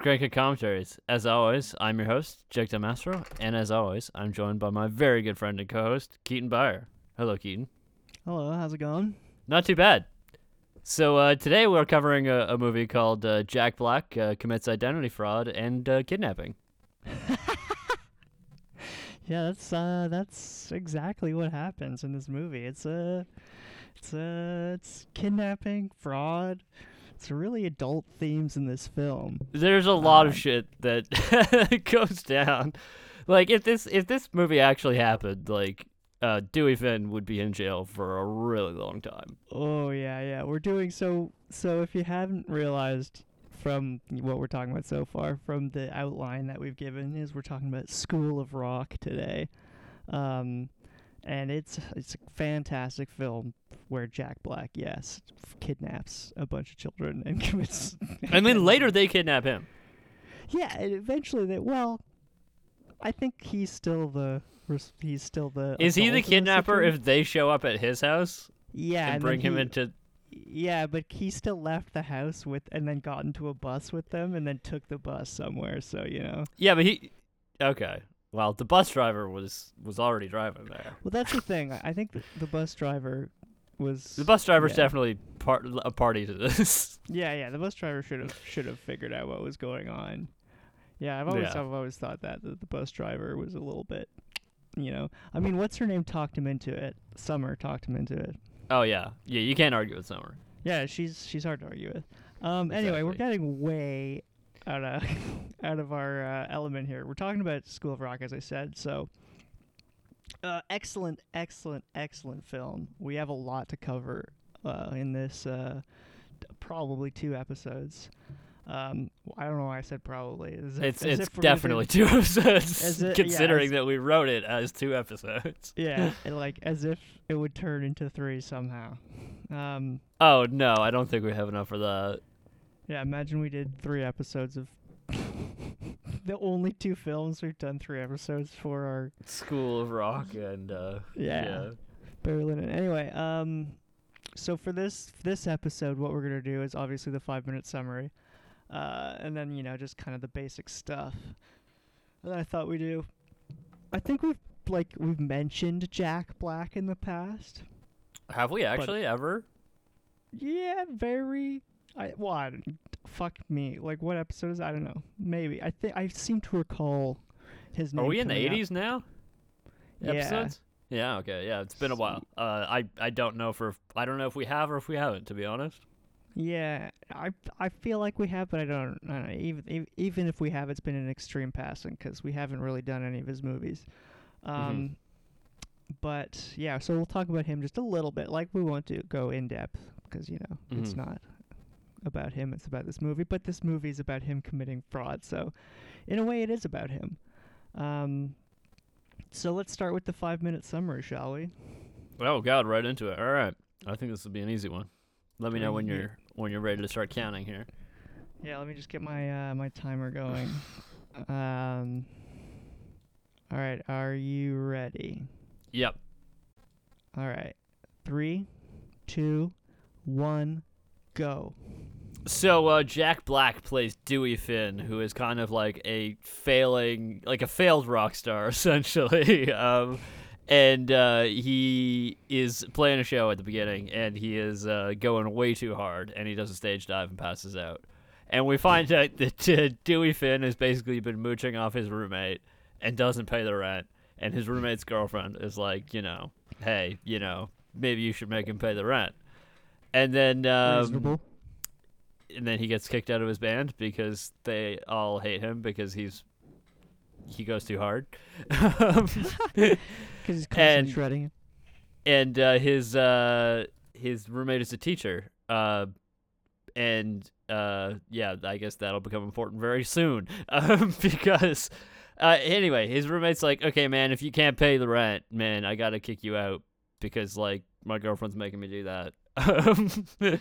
Hello, welcome to Crank Commentaries. As always, I'm your host, Jake Mastro, and as always, I'm joined by my very good friend and co-host, Keaton Byer. Hello, Keaton. Hello, how's it going? Not too bad. So uh, today we're covering a, a movie called uh, Jack Black uh, Commits Identity Fraud and uh, Kidnapping. Yeah, that's uh that's exactly what happens in this movie. It's a it's a it's kidnapping, fraud. It's really adult themes in this film. There's a lot of Um, shit that goes down. Like if this if this movie actually happened, like uh, Dewey Finn would be in jail for a really long time. Oh yeah, yeah. We're doing so so if you haven't realized from what we're talking about so far, from the outline that we've given, is we're talking about School of Rock today. Um and it's it's a fantastic film where Jack Black, yes, kidnaps a bunch of children and commits And then later they kidnap him. Yeah, and eventually they well, I think he's still the he's still the Is he the adult in this kidnapper if they show up at his house yeah and and bring then him he- into yeah, but he still left the house with and then got into a bus with them and then took the bus somewhere. So you know, Yeah, but he Okay. Well, the bus driver was was already driving there. well that's the thing. I think the, the bus driver was The bus driver's yeah. definitely part a party to this. Yeah, yeah, the bus driver should have should have figured out what was going on. Yeah, I've always Yeah. I've always thought that, that the bus driver was a little bit, you know. I mean, what's her name talked him into it. Summer talked him into it. oh yeah. Yeah, you can't argue with Summer. Yeah, she's she's hard to argue with. Um, anyway, we're getting way out of out of our uh, element here. We're talking about School of Rock, as I said. So, uh, excellent, excellent, excellent film. We have a lot to cover uh, in this, uh, probably two episodes. Um, I don't know why I said probably. If- It's it's definitely two episodes it- yeah, considering as- that we wrote it as two episodes. yeah, like as if it would turn into three somehow. Um, Oh no, I don't think we have enough for that. Yeah, imagine we did three episodes of the only two films we've done three episodes for our School of Rock and uh yeah, Barry Lyndon. Anyway, um, so for this this episode, what we're gonna do is obviously the five minute summary, uh, and then you know just kind of the basic stuff that I thought we do. I think we've like we've mentioned Jack Black in the past. Have we actually ever? Yeah, very. I well, I, don't- fuck me. Like what episode is? I don't know. Maybe I think I seem to recall his name. Are we in the coming up. eighties now? Yeah. Episodes? Yeah, okay, yeah, it's been a while. Uh I I don't know for I don't know if we have or if we haven't, to be honest. Yeah, I I feel like we have, but I don't. I don't know. Even even if we have, it's been an extreme passing because we haven't really done any of his movies. Um, but yeah, so we'll talk about him just a little bit. Like we want to go in depth because you know it's Mhm. not about him; it's about this movie. But this movie is about him committing fraud, so in a way, it is about him. Um, so let's start with the five-minute summary, shall we? Oh god, right into it. All right. I think this will be an easy one. Let me know when you're when you're ready to start counting here. Yeah, let me just get my uh, my timer going. um. All right, are you ready? Yep. All right, three, two, one, go. So uh, Jack Black plays Dewey Finn, who is kind of like a failing, like a failed rock star, essentially. um, and uh, he is playing a show at the beginning, and he is uh, going way too hard, and he does a stage dive and passes out. And we find out that uh, Dewey Finn has basically been mooching off his roommate and doesn't pay the rent. And his roommate's girlfriend is like, you know, hey, you know, maybe you should make him pay the rent. And then um, and then he gets kicked out of his band because they all hate him because he's he goes too hard. Because he's constantly and- shredding and uh, his uh, his roommate is a teacher. Uh, and uh, yeah, I guess that'll become important very soon um, because uh, anyway, his roommate's like, okay, man, if you can't pay the rent, man, I gotta kick you out because like my girlfriend's making me do that. Um,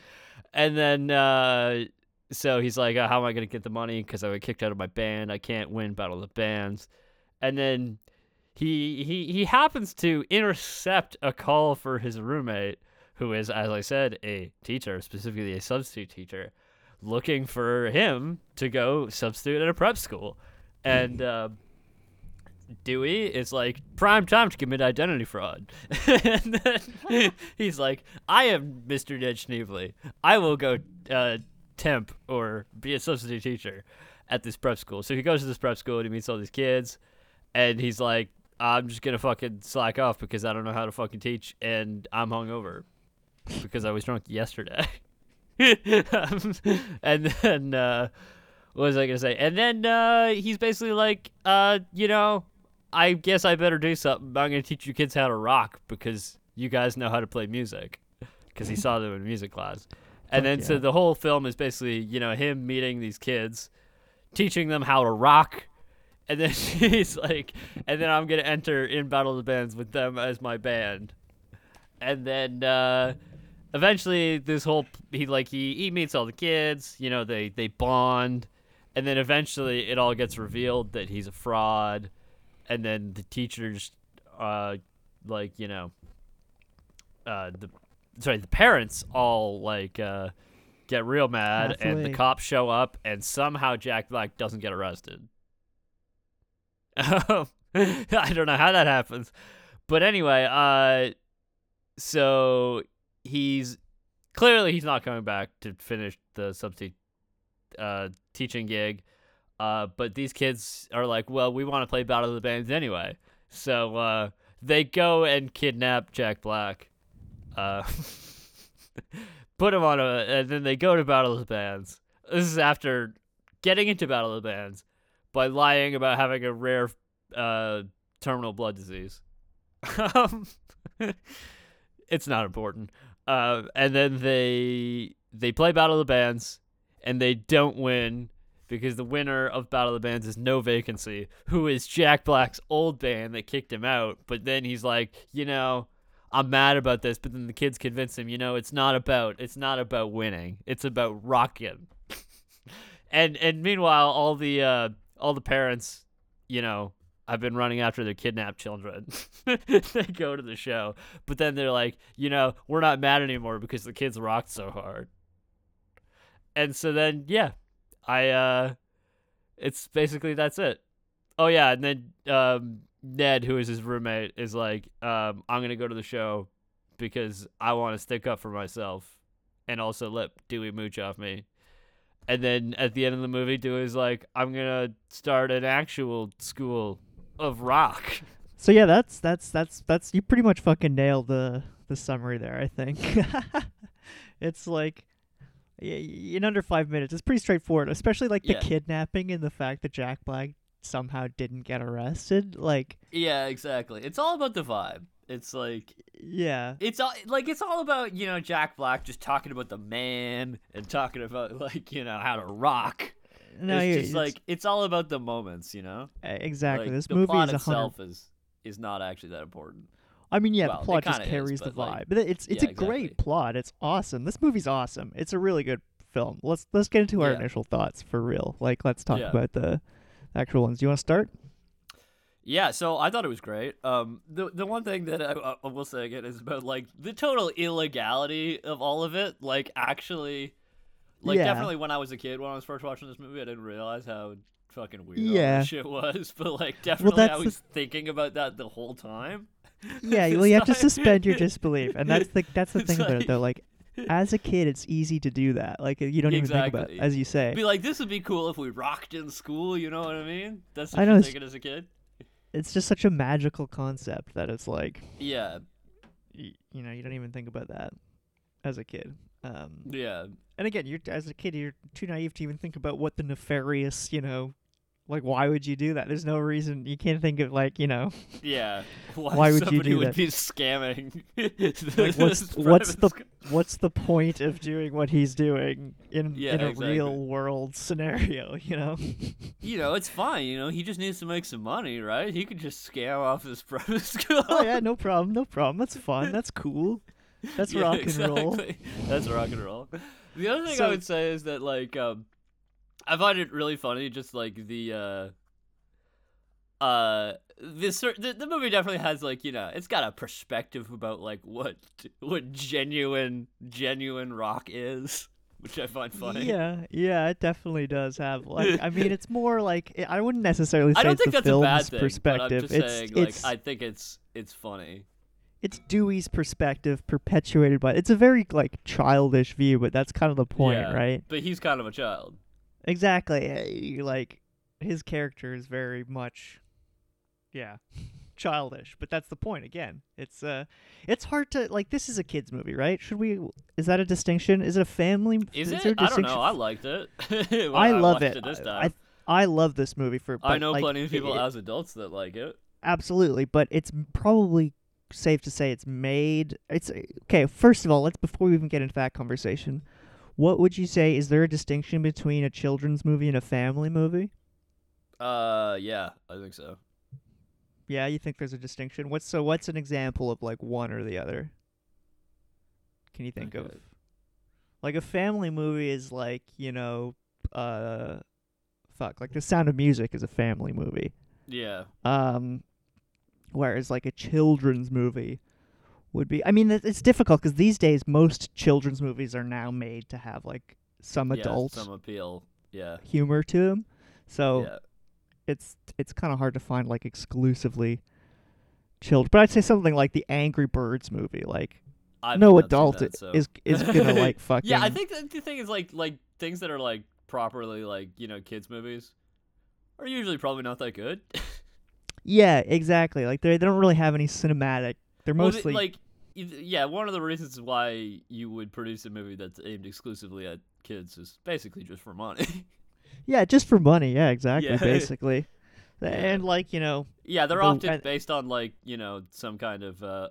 and then uh, so he's like, uh, how am I gonna get the money? Because I got kicked out of my band. I can't win Battle of the Bands. And then he he he happens to intercept a call for his roommate, who is, as I said, a teacher, specifically a substitute teacher. looking for him to go substitute at a prep school, and. Uh, Dewey is like prime time to commit identity fraud. and then he's like, I am Mr. Ned Schneebly. I will go uh, temp or be a substitute teacher at this prep school. So he goes to this prep school and he meets all these kids, and he's like, I'm just gonna fucking slack off because I don't know how to fucking teach and I'm hungover because I was drunk yesterday. um, and then uh, what was I gonna say? And then uh, he's basically like, uh, you know, I guess I better do something. I'm gonna teach you kids how to rock because you guys know how to play music because he saw them in music class. And then so the whole film is basically you know him meeting these kids, teaching them how to rock. And then she's like, and then I'm gonna enter in Battle of the Bands with them as my band. And then uh, eventually, this whole he like he he meets all the kids. You know, they they bond, and then eventually it all gets revealed that he's a fraud. And then the teachers, uh, like you know, uh, the sorry, the parents all like uh, get real mad, and the cops show up, and somehow Jack Black doesn't get arrested. I don't know how that happens, but anyway, uh, so he's clearly he's not coming back to finish the substitute uh, teaching gig. Uh, but these kids are like, well, we want to play Battle of the Bands anyway. So uh, they go and kidnap Jack Black, uh, put him on a, and then they go to Battle of the Bands. This is after getting into Battle of the Bands by lying about having a rare uh, terminal blood disease. um, it's not important. Uh, and then they they play Battle of the Bands, and they don't win because the winner of Battle of the Bands is No Vacancy, who is Jack Black's old band that kicked him out. But then he's like, you know, I'm mad about this. But then the kids convince him, you know, it's not about it's not about winning. It's about rocking. and and meanwhile, all the uh, all the parents, you know, I've been running after their kidnapped children. they go to the show, but then they're like, you know, we're not mad anymore because the kids rocked so hard. And so then, yeah, I uh, it's basically that's it. Oh yeah, and then um, Ned, who is his roommate, is like, um, I'm gonna go to the show because I want to stick up for myself and also let Dewey mooch off me. And then at the end of the movie, Dewey's like, I'm gonna start an actual school of rock. So yeah, that's that's that's that's you pretty much fucking nailed the the summary there. I think it's like in under five minutes. It's pretty straightforward, especially like the Yeah. kidnapping and the fact that Jack Black somehow didn't get arrested. Like, Yeah, exactly. It's all about the vibe. It's like yeah, it's all like it's all about you know Jack Black just talking about the man and talking about like you know how to rock. no, it's just like it's all about the moments, you know. exactly. Like, this movie is a hundred. itself is is not actually that important. I mean, yeah, well, the plot just kinda is, carries the but, like- vibe, but it's it's Yeah, a great plot. It's awesome. This movie's awesome. It's a really good film. Let's let's get into our Yeah. initial thoughts for real. Like, let's talk Yeah. about the actual ones. Do you want to start? Yeah, so I thought it was great. Um, the the one thing that I, I will say again is about like the total illegality of all of it. Like actually, like definitely when I was a kid when I was first watching this movie, I didn't realize how fucking weird all Yeah. this shit was. But like definitely, I that's the- was thinking about that the whole time. Yeah, well, you have to suspend your disbelief, and that's the that's the thing about it though. Like, as a kid, it's easy to do that. Like, you don't even think about, it, as you say. Be like, this would be cool if we rocked in school. You know what I mean? That's what I know, thinking as a kid. It's just such a magical concept that it's like, Yeah, y- you know, you don't even think about that as a kid. Um, yeah, and again, you're as a kid, you're too naive to even think about what the nefarious, you know, like why would you do that? There's no reason you can't think of like, you know, yeah. Why, Why would you somebody do would that? be scamming? Like, what's- what's the- what's the point of doing what he's doing in Yeah, in a exactly. real world scenario? You know. You know, it's fine. You know, he just needs to make some money, right? He could just scam off his private school. oh yeah, no problem, no problem. That's fun. That's cool. That's Yeah, rock and roll. That's rock and roll. The other thing So- I would say is that like um I find it really funny just like the uh uh this the, the movie definitely has like you know it's got a perspective about like what what genuine genuine rock is which I find funny. Yeah, yeah, it definitely does have like. I mean, it's more like I wouldn't necessarily say I don't it's think the that's a film's bad thing. perspective. But I'm just it's saying, it's like, I think it's it's funny. it's Dewey's perspective perpetuated by. It's a very like childish view, but that's kind of the point, Yeah. right? But he's kind of a child. Exactly. Like his character is very much, yeah, childish. But that's the point. Again, it's uh, it's hard to like. This is a kids movie, right? Should we? Is that a distinction? Is it a family? Is, there it? a I don't know. I liked it. when I love it. it this I- time. I I love this movie for. I know like, plenty of people it- as adults that like it. absolutely, but it's probably safe to say it's made. It's okay. First of all, let's before we even get into that conversation, what would you say? Is there a distinction between a children's movie and a family movie? Uh, yeah, I think so. Yeah, you think there's a distinction? What's so? What's an example of like one or the other? Can you think of? Like a family movie is like you know, uh, fuck. Like The Sound of Music is a family movie. Yeah, Um, whereas like a children's movie would be. I mean, it's difficult because these days most children's movies are now made to have like some yeah, adult some appeal. Yeah, humor to them. So yeah. it's it's kind of hard to find like exclusively children. But I'd say something like the Angry Birds movie. Like I've no adult that, so. is is gonna like fucking. Yeah, I think the thing is like like things that are like properly like you know kids movies are usually probably not that good. Yeah, exactly. Like they they don't really have any cinematic. They're Well, th- mostly like yeah, one of the reasons why you would produce a movie that's aimed exclusively at kids is basically just for money. yeah, just for money. Yeah, exactly. Yeah. Basically, Yeah. and like you know, yeah, they're The- often based on like you know some kind of uh,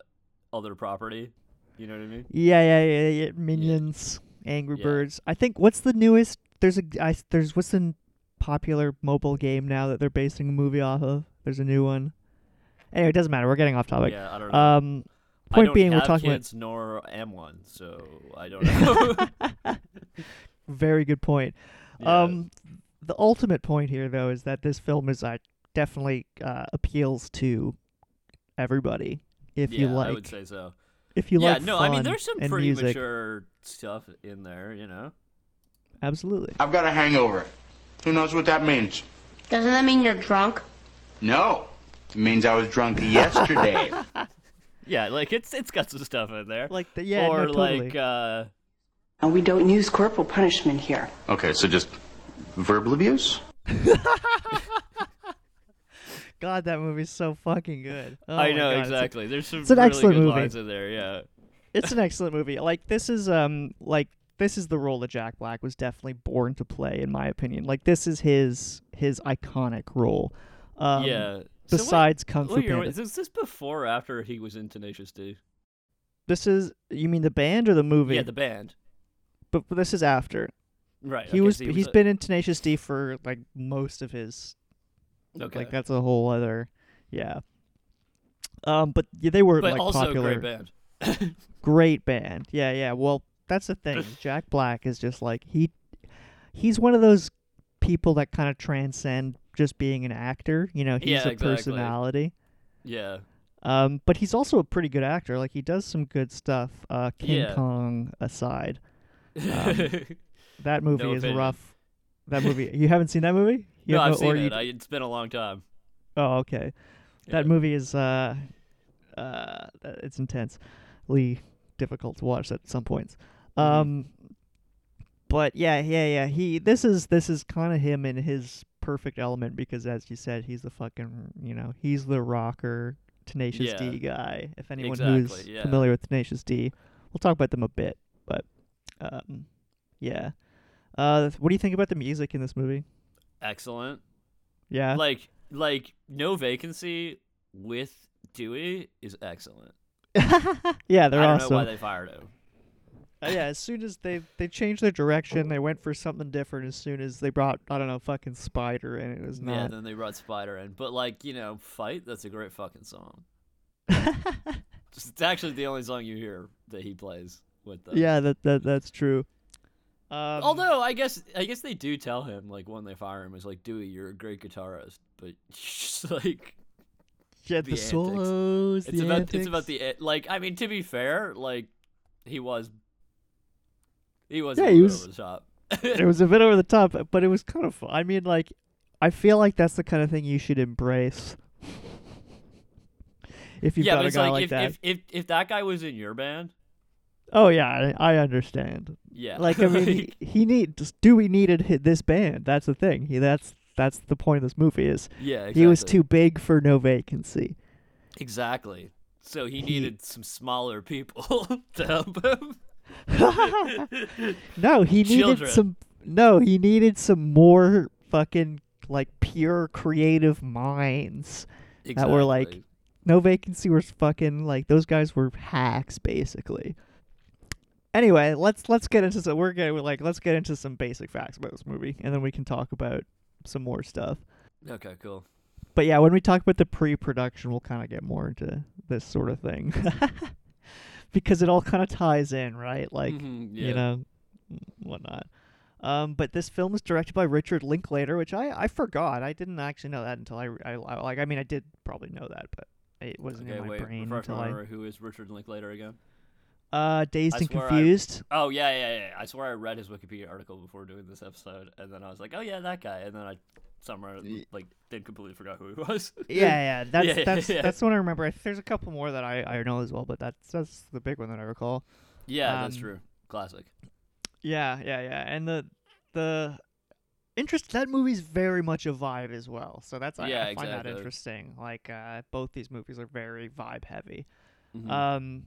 other property. You know what I mean? yeah, yeah, yeah, yeah Minions, Angry. Birds. I think what's the newest? There's a I, there's what's the popular mobile game now that they're basing a movie off of? There's a new one. Anyway, it doesn't matter. We're getting off topic. yeah, I don't know. Um, I point don't being, we're have talking kids nor am one, so I don't know. Very good point. Yeah. Um, the ultimate point here, though, is that this film is uh, definitely uh, appeals to everybody. If yeah, you like, I would say so. if you like yeah, like, no, I mean there's some and pretty music, mature stuff in there, you know. absolutely. I've got a hangover. Who knows what that means? Doesn't that mean you're drunk? No. It means I was drunk yesterday. Yeah, like it's it's got some stuff in there. Like the yeah, or no, totally. like uh And we don't use corporal punishment here. okay, so just verbal abuse? God, that movie's so fucking good. Oh I know God, it's a- exactly. There's some it's an really excellent good movie. lines in there, yeah. it's an excellent movie. Like this is um like this is the role that Jack Black was definitely born to play, in my opinion. Like this is his his iconic role. Um, yeah. So what- Besides Kung Fu what Panda. was- is this before or after he was in Tenacious D? This is you mean the band or the movie? Yeah, the band. but but this is after. Right. He okay, was so he's a- been in Tenacious D for like most of his okay. like that's a whole other yeah. Um but yeah, they were but like also popular great band. great band. Yeah, yeah. Well, that's the thing. Jack Black is just like he he's one of those people that kind of transcend just being an actor, you know, he's Yeah, a exactly. personality. yeah. Um but he's also a pretty good actor. Like he does some good stuff uh King Yeah. Kong aside. Um, That movie No is opinion. rough. That movie. You haven't seen that movie? You no, I've seen or you it. I, it's been a long time. Oh, okay. That movie is uh uh it's intensely difficult to watch at some points. Mhm. Um but yeah, yeah, yeah. He this is this is kind of him in his perfect element because as you said, he's the fucking, you know, he's the rocker Tenacious Yeah. D guy. If anyone Exactly, who's yeah. familiar with Tenacious D, we'll talk about them a bit, but um yeah. Uh what do you think about the music in this movie? Excellent. Yeah. Like like no vacancy with Dewey is excellent. yeah, they're I don't awesome. know why they fired him. Uh, yeah, as soon as they they changed their direction, they went for something different. As soon as they brought I don't know fucking Spider, and it was not. Yeah, then they brought Spider in. But like, you know, Fight, that's a great fucking song. Just, it's actually the only song you hear that he plays with them. yeah, that that that's true. Um, Although I guess I guess they do tell him like when they fire him is like Dewey, you're a great guitarist, but just like yeah, the the, solos, it's the about antics. it's about the like I mean to be fair, like he was He was Yeah, a he was- over the top. it was a bit over the top, but it was kind of fun. I mean, like, I feel like that's the kind of thing you should embrace. if you've yeah, got a guy like, like, if, that. if if if that guy was in your band, oh yeah, I, I understand. yeah, Like, I mean, he, he need Dewey needed hi- this band. That's the thing. He that's that's the point of this movie is yeah, exactly. he was too big for no vacancy. exactly. So he He- needed some smaller people to help him. No, he needed Children. some. No, he needed some more fucking like pure creative minds. That were, like, No vacancy was fucking like those guys were hacks basically. Anyway, let's let's get into some. We're getting like let's get into some basic facts about this movie, and then we can talk about some more stuff. Okay, cool. But yeah, when we talk about the pre-production, we'll kind of get more into this sort of thing because it all kind of ties in, right? Like Mhm, yeah. you know, whatnot. Um, but this film is directed by Richard Linklater, which I, I forgot. I didn't actually know that until I, I, like. I mean, I did probably know that, but it wasn't Okay, in my wait. brain until I. Who is Richard Linklater again? Uh, dazed I and swear I- confused. Oh yeah, yeah, yeah. I swear I read his Wikipedia article before doing this episode, and then I was like, oh yeah, that guy, and then I somewhere like did completely forgot who he was. Yeah, yeah, that's Yeah, that's yeah. that's the one I remember. I There's a couple more that I, I know as well, but that's that's the big one that I recall. yeah, that's Um, true. Classic. Yeah, yeah, yeah, and the the interest that movie's very much a vibe as well. So that's I, Yeah, I find that interesting. Like uh, both these movies are very vibe heavy. Mhm. Um,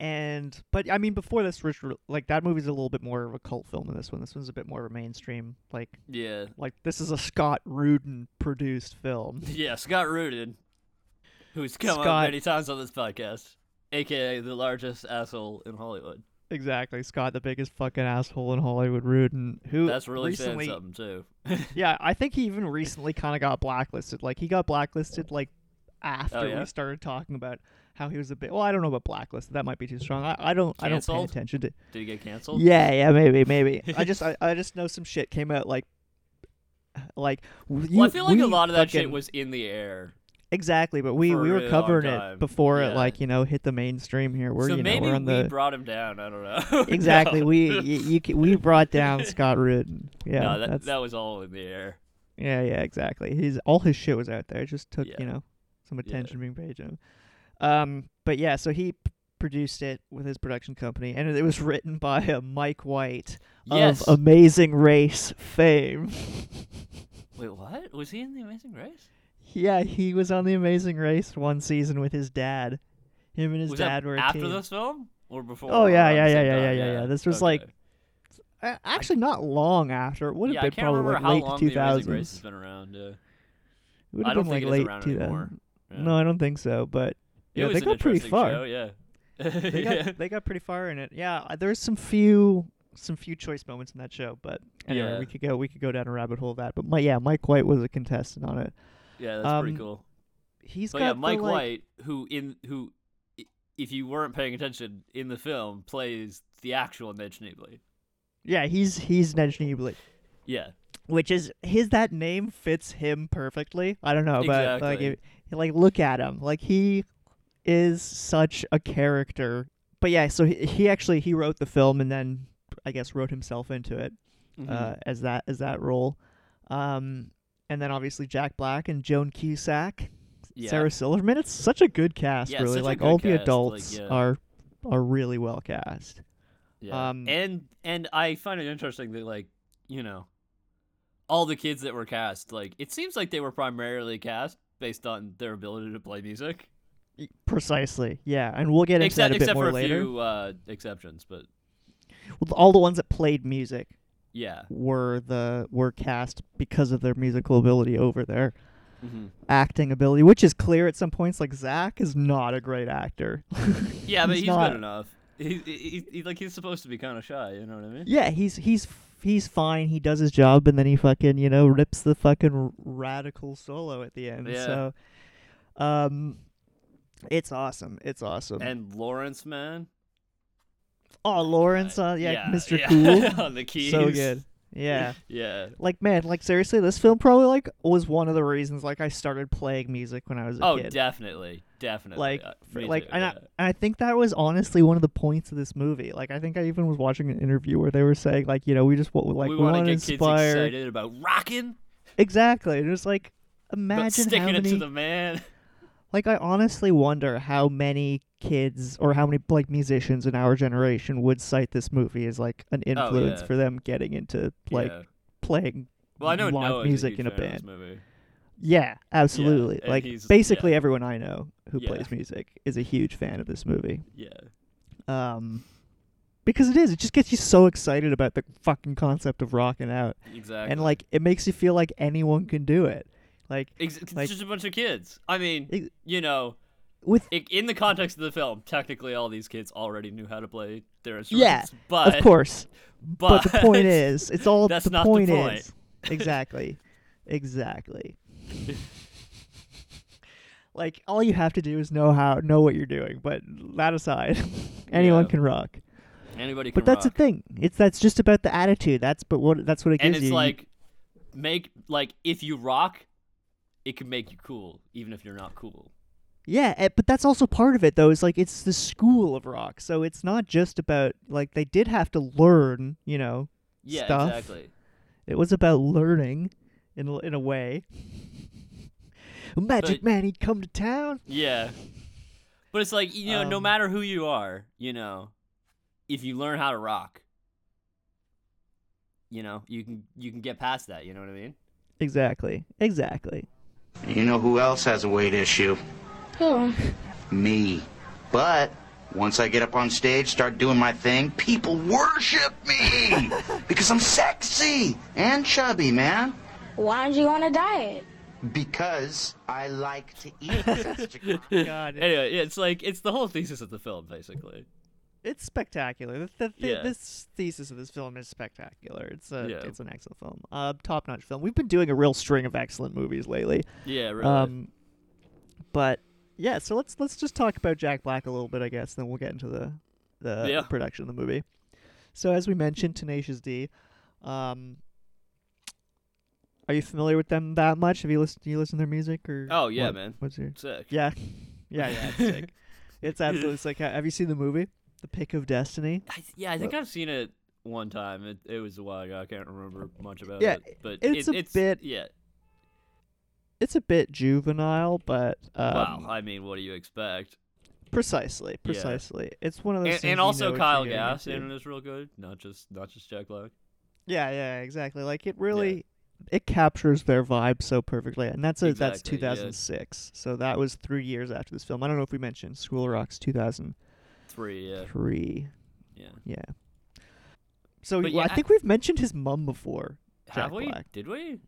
and but I mean, before this, Richard, like that movie's a little bit more of a cult film than this one. This one's a bit more of a mainstream. Like, yeah, like this is a Scott Rudin produced film. yeah. Scott Rudin, who's come up many times on this podcast, aka the largest asshole in Hollywood. exactly, Scott, the biggest fucking asshole in Hollywood, Rudin, who That's really recently, saying something too. yeah, I think he even recently kind of got blacklisted. Like he got blacklisted like after Oh, yeah? we started talking about how he was a bit. Well, I don't know about blacklisted. That might be too strong. I, I don't. I don't pay attention to. Did he get canceled? Yeah, yeah, maybe, maybe. I just, I, I just know some shit came out like, like. You, Well, I feel like a lot of that shit was in the air. exactly, but we we were covering it before Yeah. it like you know hit the mainstream here. We're so you know maybe we're on we the brought him down. I don't know. exactly No. we you, you we brought down Scott Rudin. Yeah, no, that that was all in the air. yeah, yeah, exactly. He's all his shit was out there. It just took Yeah. you know some Yeah. attention being paid to him. Um, but yeah, so he p- produced it with his production company, and it was written by uh, Mike White Yes. of Amazing Race fame. Wait, what? Was he in the Amazing Race? yeah, he was on The Amazing Race one season with his dad. Him and his was dad were after team. this film or before? Oh, yeah, yeah, yeah, yeah, yeah, yeah, yeah. This was, like, Okay. Uh, actually, not long after. It would have yeah, been probably like late two Amazing Race has been around. Yeah. It would have been like think it is late around anymore. Yeah. No, I don't think so. But it yeah, they got pretty far. Show, yeah. they Yeah. got they got pretty far in it. Yeah, uh, there's some few some few choice moments in that show, but anyway, Yeah. we could go we could go down a rabbit hole of that. But my, yeah, Mike White was a contestant on it. Yeah, that's Um, pretty cool. He's But got yeah, the, Mike like- White, who in who, if you weren't paying attention in the film, plays the actual Ned Schneebly. Yeah, he's he's Ned Schneebly, Yeah, which is his that name fits him perfectly. I don't know, but like if, like look at him, like he is such a character. But yeah, so he, he actually he wrote the film and then I guess wrote himself into it. Mhm. uh, as that as that role. Um, and then obviously Jack Black and Joan Cusack, yeah. Sarah Silverman. It's such a good cast, Yeah, really. Like all cast, the like, adults yeah. are are really well cast. Yeah. Um, and and I find it interesting that like you know, all the kids that were cast, like it seems like they were primarily cast based on their ability to play music. Precisely, yeah. And we'll get into except that a bit except more for a few uh, exceptions, but Well, All the ones that played music yeah. were the were cast because of their musical ability over their hmm acting ability, which is clear at some points. Like Zach is not a great actor. Yeah, but he's, not. good enough. He, he, he, like he's supposed to be kind of shy. You know what I mean? Yeah, he's he's he's fine. He does his job, and then he fucking you know rips the fucking radical solo at the end. Yeah. So, um, it's awesome. It's awesome. And Lawrence, man. oh, Lawrence, uh, yeah, yeah Mr. yeah. Cool, on the keys. so good. Yeah. yeah. Like man, like seriously, this film probably like was one of the reasons like I started playing music when I was a Oh, kid. Oh, definitely, definitely. like uh, like too, and, I, and I think that was honestly one of the points of this movie. Like I think I even was watching an interview where they were saying like you know we just like we we, want to get kids inspire excited about rocking, exactly. And it's like but imagine sticking how it to the man. like I honestly wonder how many kids or how many like musicians in our generation would cite this movie as like an influence Oh, yeah. for them getting into like yeah. playing Well, I know live Noah's music huge in a fan of this band. Yeah, absolutely. and like basically yeah. everyone I know who Yeah. plays music is a huge fan of this movie. Yeah. Um because it is, it just gets you so excited about the fucking concept of rocking out. Exactly. And like it makes you feel like anyone can do it. Like Ex- it's like- just a bunch of kids. I mean, you know, with i in the context of the film, technically all these kids already knew how to play their instruments. Yeah, but of course. but, But, the point is, it's all That's the not the point point. is. Exactly. exactly. like all you have to do is know how know what you're doing, but that aside, anyone Yeah. can rock. anybody can But that's rock. the thing. It's that's just about the attitude. That's but what that's what it gives you. and it's you. like make like if you rock, it can make you cool, even if you're not cool. Yeah, eh, but that's also part of it though. Is like it's the school of rock, so it's not just about like they did have to learn, you know. Yeah, Stuff. exactly. It was about learning, in a- in a way. Magic But- Man, he'd come to town. Yeah. But it's like, you know, no Um, matter who you are, you know, if you learn how to rock, you know, you can you can get past that, you know what I mean? Exactly, exactly. You know who else has a weight issue? Who? Me. But once I get up on stage, start doing my thing, people worship me because I'm sexy and chubby, man. Why aren't you on a diet? Because I like to eat. God, Anyway, it's like it's the whole thesis of the film basically. It's spectacular. The, the, the- Yeah. This thesis of this film is spectacular. It's a, Yeah. it's an excellent film. Uh, top notch film. We've been doing a real string of excellent movies lately. Yeah, really. Um, but yeah, so let's let's just talk about Jack Black a little bit, I guess. Then we'll get into the the Yeah. production of the movie. So as we mentioned, Tenacious D. Um, are you familiar with them that much? Have you listened? Do you listen to their music or? Oh, yeah, what- man. What's your? Sick. Yeah, yeah, yeah. It's sick. It's absolutely sick. Have you seen the movie, The Pick of Destiny? I, th- yeah, I think I've seen it one time. It it was a while ago. I can't remember much about Yeah, it. But it's it, a it's bit- yeah. It's a bit juvenile, but um, wow. I mean, what do you expect? precisely, Yeah. precisely. It's one of those. And, things and also Kyle Gass in it is real good. Not just not just Jack Black. Yeah, yeah, exactly. Like it really it captures their vibe so perfectly. And that's a that's Exactly, yeah. 2006. So that was 3 years after this film. I don't know if we mentioned School Rock's 2003. Three. Yeah. Yeah. Yeah. So well, yeah, I I- think we've mentioned his mum before. Have we? Black. Did we?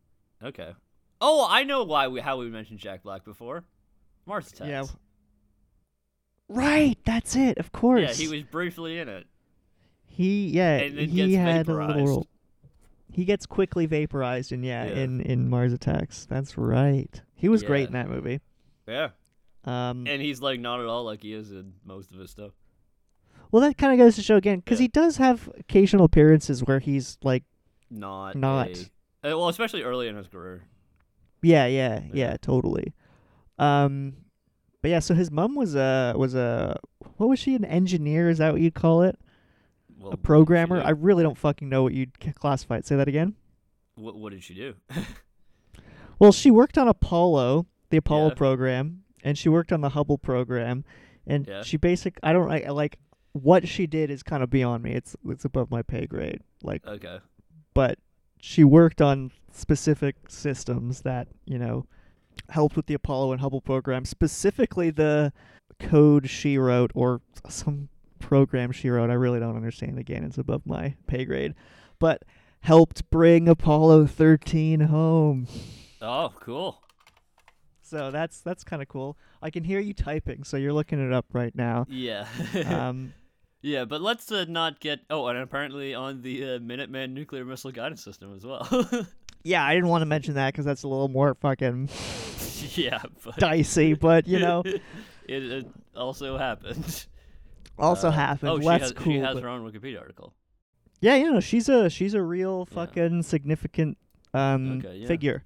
Okay. Oh, I know why we how we mentioned Jack Black before. Mars Attacks. Yeah. Right, that's it. Of course. Yeah, he was briefly in it. He yeah, And then he gets had a vaporized. little He gets quickly vaporized and yeah, Yeah. in in Mars Attacks. That's right. He was great in that movie. Yeah. Um And he's like not at all like he is in most of his stuff. Well, that kind of goes to show again because Yeah. he does have occasional appearances where he's like, Not. Not. a- uh, well, especially early in his career. yeah, yeah, yeah, Yeah. totally. Um, but yeah, so his mom was a was a what was she an engineer? Is that what you'd call it? Well, a what did she programmer? I really don't fucking know what you'd classify it. Say that again. What, what did she do? Well, she worked on Apollo, the Apollo Yeah. program, and she worked on the Hubble program, and Yeah. she basic. I don't I, like what she did is kind of beyond me. It's it's above my pay grade. Like okay. but she worked on specific systems that you know helped with the Apollo and Hubble program. Specifically, the code she wrote or some program she wrote. I really don't understand. Again, it's above my pay grade, but helped bring Apollo 13 home. Oh, cool. So that's that's kind of cool. I can hear you typing, so you're looking it up right now. Yeah. Um, yeah, but let's uh, not get. Oh, and apparently on the uh, Minuteman nuclear missile guidance system as well. yeah, I didn't want to mention that because that's a little more fucking yeah, but dicey, but you know, it, it also happened. also Uh, happened. Oh, she has, cool. she has but- her own Wikipedia article. Yeah, you know, she's a she's a real Yeah. fucking significant um Okay, yeah. figure.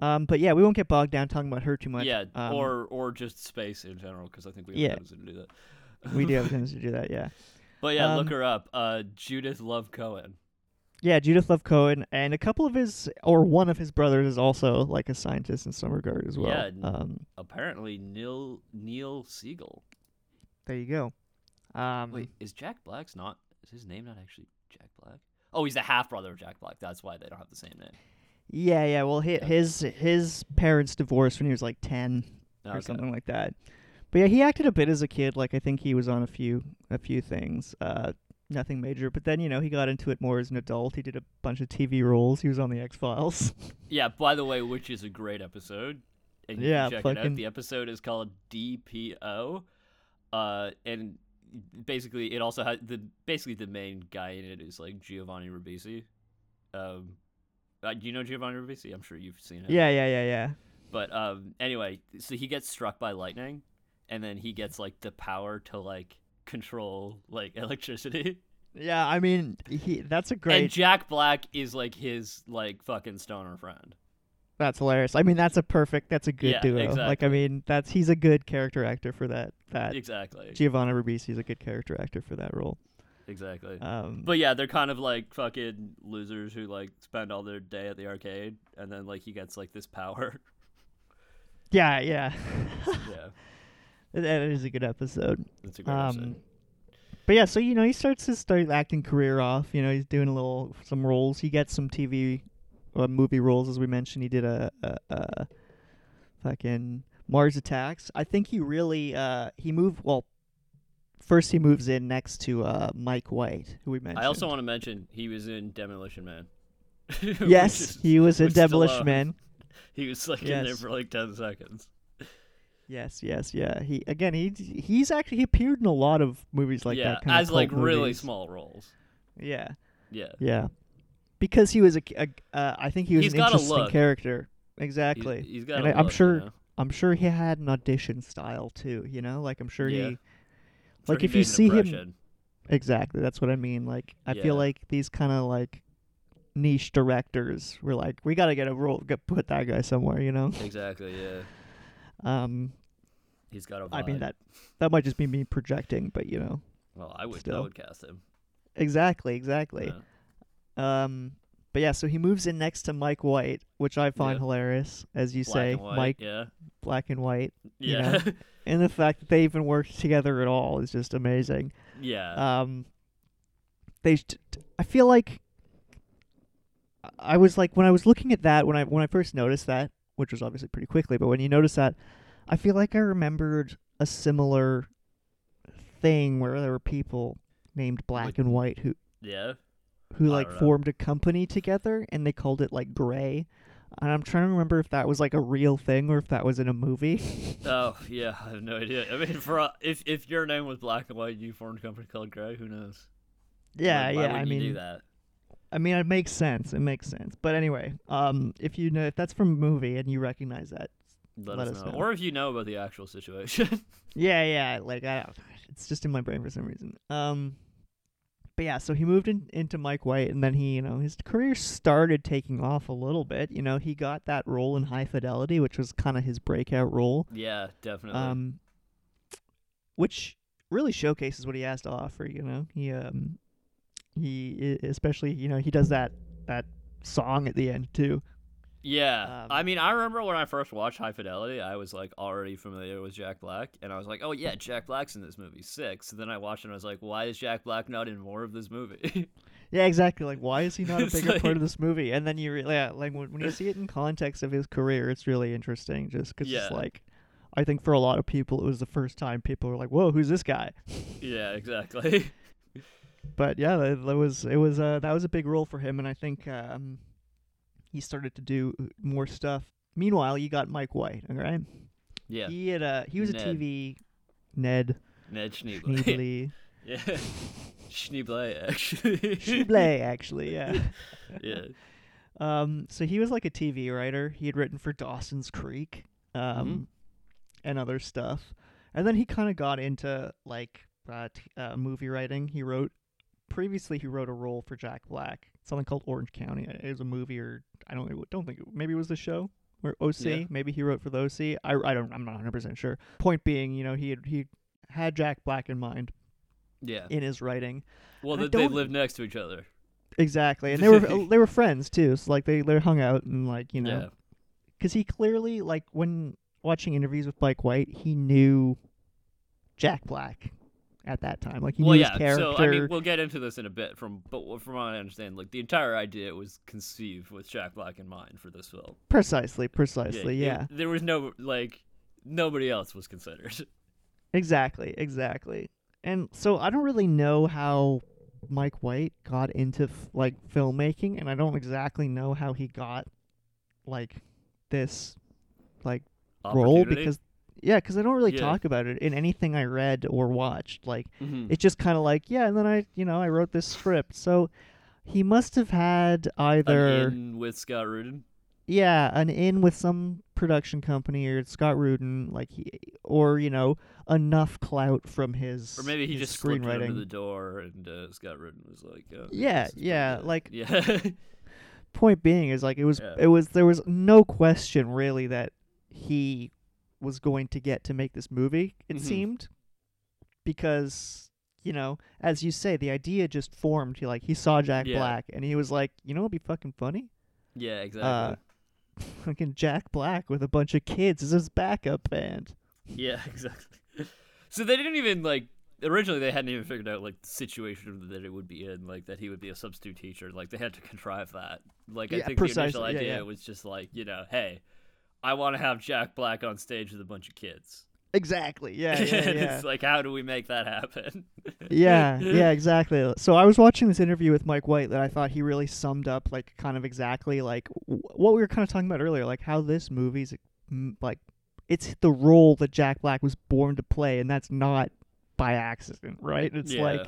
Um, but yeah, we won't get bogged down talking about her too much. yeah, um, or or just space in general, because I think we have Yeah. a tendency to do that. we do have a tendency to do that. Yeah, But yeah, look Um, her up. Uh, Judith Love Cohen. yeah. Judith Love Cohen and a couple of his or one of his brothers is also like a scientist in some regard as well. Yeah, Um, Apparently, Neil Neil Siegel. there you go. Um, Wait, is Jack Black's not? Is his name not actually Jack Black? Oh, he's the half brother of Jack Black. That's why they don't have the same name. Yeah, yeah. Well, hi Yeah. his his parents divorced when he was like ten or Okay. something like that. But yeah, he acted a bit as a kid. Like I think he was on a few a few things. Uh, nothing major. But then you know he got into it more as an adult. He did a bunch of TV roles. He was on the X Files. Yeah. By the way, which is a great episode. And you Yeah, can check it out. The episode is called DPO. Uh, and basically it also has the basically the main guy in it is like Giovanni Ribisi. Um, uh, do you know Giovanni Ribisi? I'm sure you've seen him. yeah, yeah, yeah, yeah. But um, anyway, so he gets struck by lightning, and then he gets like the power to like control like electricity. Yeah, I mean, he that's a great. And. Jack Black is like his like fucking stoner friend. that's hilarious. I mean, that's a perfect. That's a good Yeah, duo. Like, I mean, that's he's a good character actor for that. That Exactly. Giovanni Ribisi is a good character actor for that role. Exactly. Um, But yeah, they're kind of like fucking losers who like spend all their day at the arcade, and then like he gets like this power. yeah, yeah. yeah, that is a good episode. that's a great Um, episode. but yeah, so you know, he starts his start acting career off. You know, he's doing a little some roles. He gets some TV, uh, movie roles, as we mentioned. He did a, a, a fucking Mars Attacks. I think he really uh he moved well. First, he moves in next to uh Mike White, who we mentioned. I also want to mention he was in Demolition Man. Yes, is- he was in Demolition Man. He was like in there for like ten seconds. Yes, yes, yeah. He again, he he's actually he appeared in a lot of movies like yeah, that. Kind as of like cult really small roles. Yeah, Yeah, yeah. Because he was a, a uh, I think he was He's an interesting look. character. He's- Exactly. he's got. and a I, I'm sure You know? I'm sure he had an audition style too. You know, like I'm sure Yeah. he like if you see him- exactly. That's what I mean. Like I Yeah. feel like these kind of like niche directors were like, we gotta get a role, get, put that guy somewhere. You know. Exactly. Yeah, Um, he's got a. I mean that that might just be me projecting, but you know. Well, I would. I still. would cast him. Exactly. Exactly. Yeah. Um, but yeah, so he moves in next to Mike White, which I find Yeah. hilarious, as you Black say, white, Mike Yeah. Black and White, You Yeah. know? and the fact that they even worked together at all is just amazing. yeah. Um, they, st- I feel like, I was like when I was looking at that when I when I first noticed that, which was obviously pretty quickly, but when you notice that, I feel like I remembered a similar thing where there were people named Black Like- and White who yeah. Who like formed a company together and they called it like Gray. And I'm trying to remember if that was like a real thing or if that was in a movie. Oh yeah, I have no idea. I mean, for uh, if if your name was Black and White, and you formed a company called Gray. Who knows? yeah, Like, yeah. I you mean, do that. I mean, it makes sense. It makes sense. But anyway, um, if you know if that's from a movie and you recognize that, Let, let us us know. know. or if you know about the actual situation. yeah, yeah. Like I, don't, it's just in my brain for some reason. Um, but yeah, so he moved in, into Mike White, and then he, you know, his career started taking off a little bit. You know, he got that role in High Fidelity, which was kind of his breakout role. yeah, definitely. um, which really showcases what he has to offer. You know, he um, he especially you know he does that that song at the end too. Yeah, um, I mean, I remember when I first watched High Fidelity, I was like already familiar with Jack Black, and I was like, oh yeah, Jack Black's in this movie. Sick. So then I watched it, and I was like, why is Jack Black not in more of this movie? Yeah, exactly. Like, why is he not a bigger like- part of this movie? And then you, re- yeah, like when, when you see it in context of his career, it's really interesting. Just because it's like, I think for a lot of people, it was the first time people were like, "Whoa, who's this guy?" yeah, exactly. But yeah, that, that was it was uh, that was a big role for him, and I think um, he started to do more stuff. Meanwhile, you got Mike White. All right, yeah, he had a he was Ned. a TV Ned Ned Schneebly. Schneebly yeah, Schneebly actually. Schneebly actually, yeah. yeah. Um, so he was like a TV writer. He had written for Dawson's Creek, um, Mhm. and other stuff. And then he kind of got into like uh, t- uh, movie writing. He wrote previously he wrote a role for Jack Black, something called Orange County. It was a movie, or I don't don't think maybe it was the show or OC. Yeah. Maybe he wrote for the OC. I I don't I'm not 100 percent sure. Point being, you know, he had, he had Jack Black in mind Yeah. in his writing. Well, they, they don't- live next to each other. Exactly, and they were they were friends too. So like they they hung out and like you know Yeah. because he clearly like when watching interviews with Mike White, he knew Jack Black at that time. Like he well, knew yeah. his character. So I mean, we'll get into this in a bit. From but what- from what I understand, like the entire idea was conceived with Jack Black in mind for this film. precisely, precisely, it- yeah. there was no like nobody else was considered. Exactly, exactly. And so I don't really know how Mike White got into f- like filmmaking, and I don't exactly know how he got like this like role because yeah, because I don't really Yeah. talk about it in anything I read or watched. Like Mhm. it's just kind of like yeah, and then I you know I wrote this script, so he must have had An either in with Scott Rudin. yeah, an in with some production company or Scott Rudin, like he, or you know, enough clout from his Or maybe he just screenwriting. the door, and uh, Scott Rudin was like, oh, Yeah, this is pretty yeah, like- yeah, Point being is like it was Yeah. it was there was no question really that he was going to get to make this movie. It Mhm. seemed because you know, as you say, the idea just formed. He like he saw Jack Yeah. Black and he was like, you know, what'd be fucking funny. yeah, exactly. Uh, Fucking Jack Black with a bunch of kids as his backup band. Yeah, exactly. So they didn't even like originally they hadn't even figured out like the situation that it would be in, like that he would be a substitute teacher. Like they had to contrive that. Like I Yeah, think the initial precisely, yeah, idea yeah. was just like, you know, hey, I want to have Jack Black on stage with a bunch of kids. Exactly. Yeah, yeah, yeah. it's like, how do we make that happen? yeah, yeah, exactly. So I was watching this interview with Mike White that I thought he really summed up, like, kind of exactly like w- what we were kind of talking about earlier, like how this movie's like it's the role that Jack Black was born to play, and that's not by accident, right? It's Yeah. like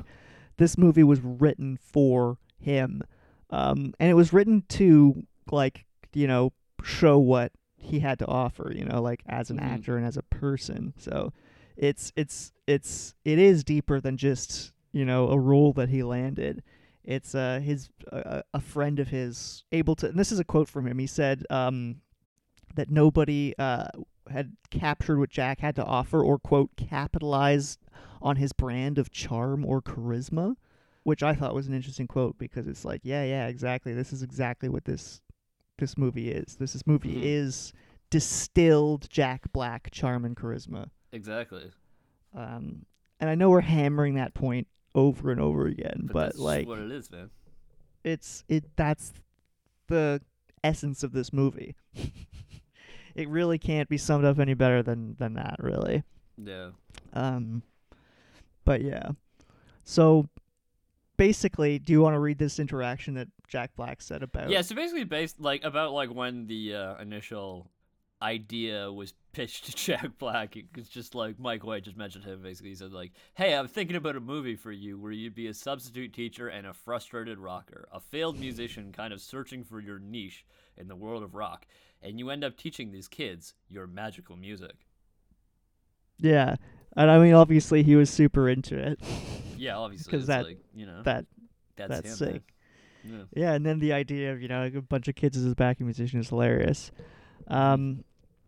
this movie was written for him, um, and it was written to like you know show what he had to offer, you know, like as an Mhm. actor and as a person. So it's it's it's it is deeper than just you know a role that he landed. It's uh his uh, a friend of his able to. And this is a quote from him. He said um that nobody uh had captured what Jack had to offer or quote capitalized on his brand of charm or charisma, which I thought was an interesting quote because it's like yeah yeah exactly this is exactly what this this movie is. This is movie Mhm. is distilled Jack Black charm and charisma. exactly. Um, and I know we're hammering that point over and over again, But, but, that's like what it is, man. it's it that's the essence of this movie. it really can't be summed up any better than than that, really. Yeah. Um, but yeah. So basically, do you want to read this interaction that Jack Black said about? Yeah, so basically based like about like when the uh, initial idea was pitched to Jack Black, It's just like Mike White just mentioned him basically he said like, "Hey, I'm thinking about a movie for you where you'd be a substitute teacher and a frustrated rocker, a failed musician kind of searching for your niche in the world of rock, and you end up teaching these kids your magical music." Yeah. And I mean, obviously, he was super into it. Yeah, obviously. Because that- like, you know, that that's, that's him, sick. Yeah. Yeah, and then the idea of you know like a bunch of kids as his backing musician is hilarious. Um,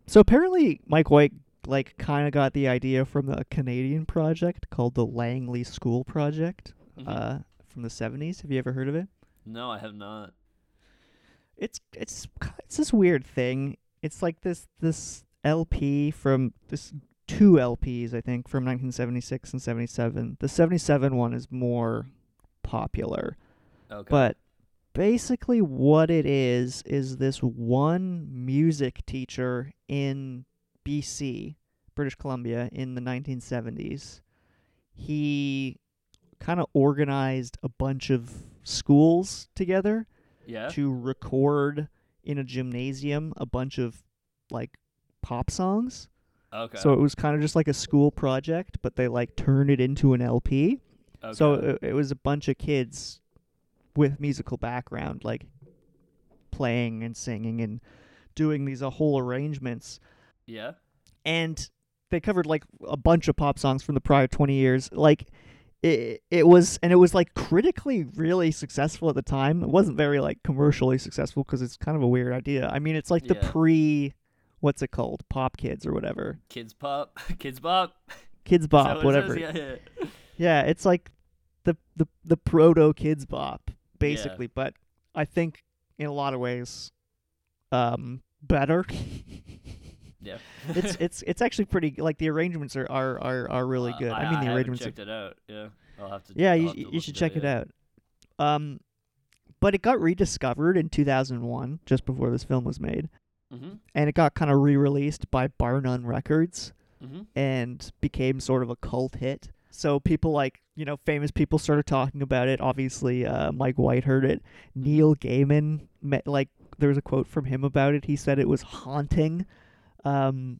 so apparently Mike White like kind of got the idea from a Canadian project called the Langley School Project Mhm. uh, from the seventies. Have you ever heard of it? No, I have not. It's it's it's this weird thing. It's like this this LP from this two LPs I think from 1976 and 77. The 77 one is more popular. Okay. But basically, what it is is this one music teacher in BC, British Columbia, in the 1970s. He kind of organized a bunch of schools together yeah. to record in a gymnasium a bunch of like pop songs. Okay. So it was kind of just like a school project, but they like turned it into an LP. okay. So it, it was a bunch of kids with musical background, like playing and singing and doing these uh, whole arrangements. yeah. And they covered like a bunch of pop songs from the prior 20 years. Like it it was and it was like critically really successful at the time. It wasn't very like commercially successful because it's kind of a weird idea. I mean, it's like the pre what's it called? Pop Kids or whatever. Kids Pop, Kidz Bop, Kidz Bop, what it whatever. Yeah, yeah. Yeah, it's like the the the proto Kidz Bop basically, but I think in a lot of ways um better. Yeah. it's it's it's actually pretty like the arrangements are are are, are really Uh, good. I, I, mean the haven't arrangements are checked it out. Yeah, I'll have to. Yeah, I'll you you should check it yeah. out. Um, but it got rediscovered in 2001, just before this film was made, Mhm. and it got kind of re-released by Bar None Records Mhm. and became sort of a cult hit. So people like you know famous people started talking about it. Obviously, uh, Mike White heard it. Neil Gaiman met like there was a quote from him about it. He said it was haunting. Um,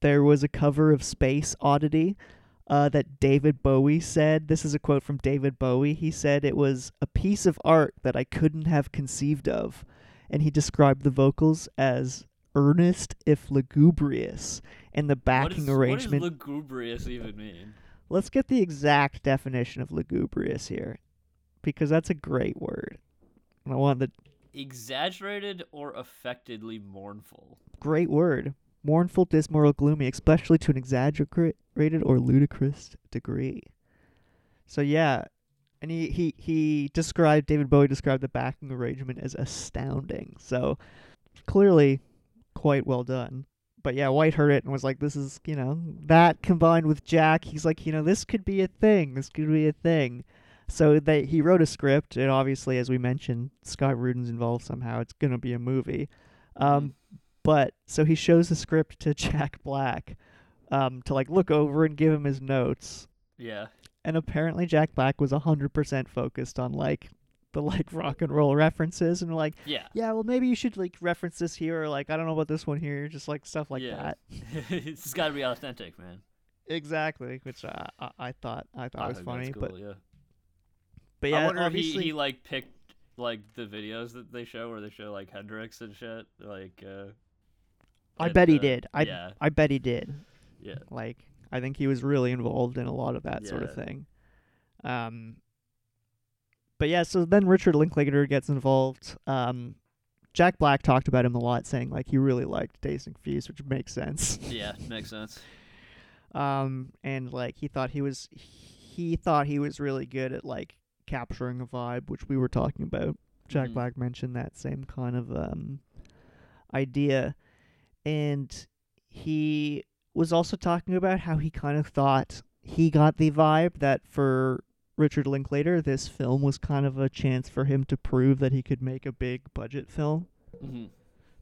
there was a cover of Space Oddity uh, that David Bowie said. This is a quote from David Bowie. He said it was a piece of art that I couldn't have conceived of, and he described the vocals as earnest if lugubrious, and the backing is- arrangement. What does lugubrious even mean? Let's get the exact definition of lugubrious here, because that's a great word. And I want the Exaggerated or affectedly mournful. great word. Mournful, dismal, or gloomy, especially to an exaggerated or ludicrous degree. So yeah, and he, he, he described David Bowie described the backing arrangement as astounding. So clearly quite well done. But yeah, White heard it and was like, "This is you know that combined with Jack, he's like, you know, this could be a thing. This could be a thing." So they he wrote a script, and obviously, as we mentioned, Scott Rudin's involved somehow. It's gonna be a movie. Um, but so he shows the script to Jack Black, um, to like look over and give him his notes. Yeah. And apparently, Jack Black was hundred percent focused on like the like rock and roll references and like, Yeah. yeah, well maybe you should like reference this here or like I don't know about this one here, just like stuff like Yeah. that. it's got to be authentic, man. Exactly, which I, I, I thought I thought I was funny, that's but yeah. but yeah, I wonder if he, obviously he like picked like the videos that they show where they show like Hendrix and shit. Like, uh, I bet he uh, did. I yeah, I bet he did. yeah, Like I think he was really involved in a lot of that sort of thing. Um but yeah, so then Richard Linklater gets involved. Um Jack Black talked about him a lot, saying like he really liked Dazed and Confused, which makes sense. yeah. Makes sense. um and like he thought he was he thought he was really good at like capturing a vibe, which we were talking about. Jack Mhm. Black mentioned that same kind of um idea and he was also talking about how he kind of thought he got the vibe that for Richard Linklater this film was kind of a chance for him to prove that he could make a big budget film. Hmm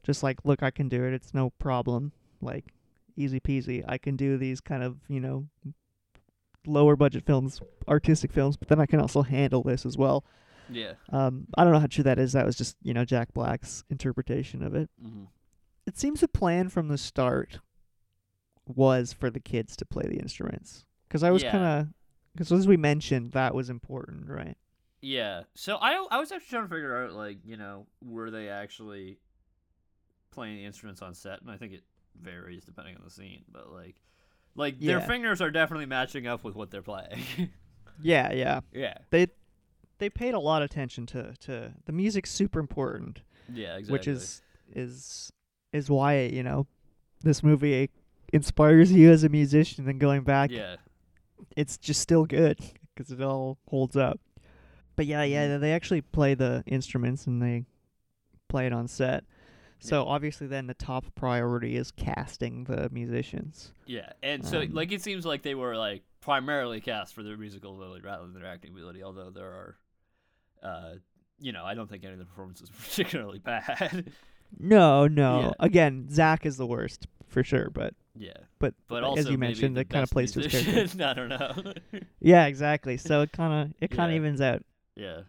just like look I can do it. It's no problem. Like easy peasy. I can do these kind of you know lower budget films artistic films but then I can also handle this as well. Yeah. um I don't know how true that is. That was just you know Jack Black's interpretation of it. Hmm it seems a plan from the start was for the kids to play the instruments because I was Yeah. kind of because as we mentioned that was important right Yeah. So I I was actually trying to figure out like you know were they actually playing the instruments on set, and I think it varies depending on the scene, but like like their fingers are definitely matching up with what they're playing. yeah yeah yeah. they they paid a lot of attention to to the music's super important Yeah. Exactly. which is is is why you know this movie inspires you as a musician and going back yeah. it's just still good because it all holds up. But yeah, yeah, they actually play the instruments and they play it on set. So obviously, then the top priority is casting the musicians. Yeah, and so Um, like it seems like they were like primarily cast for their musical ability rather than their acting ability. Although there are, uh, you know, I don't think any of the performances were particularly bad. No, no. Yeah. Again, Zach is the worst for sure. But yeah, but, but also as you mentioned, the it kind of plays to his character. I don't know. yeah, exactly. So it kind of it kind of Yeah. evens out. yeah,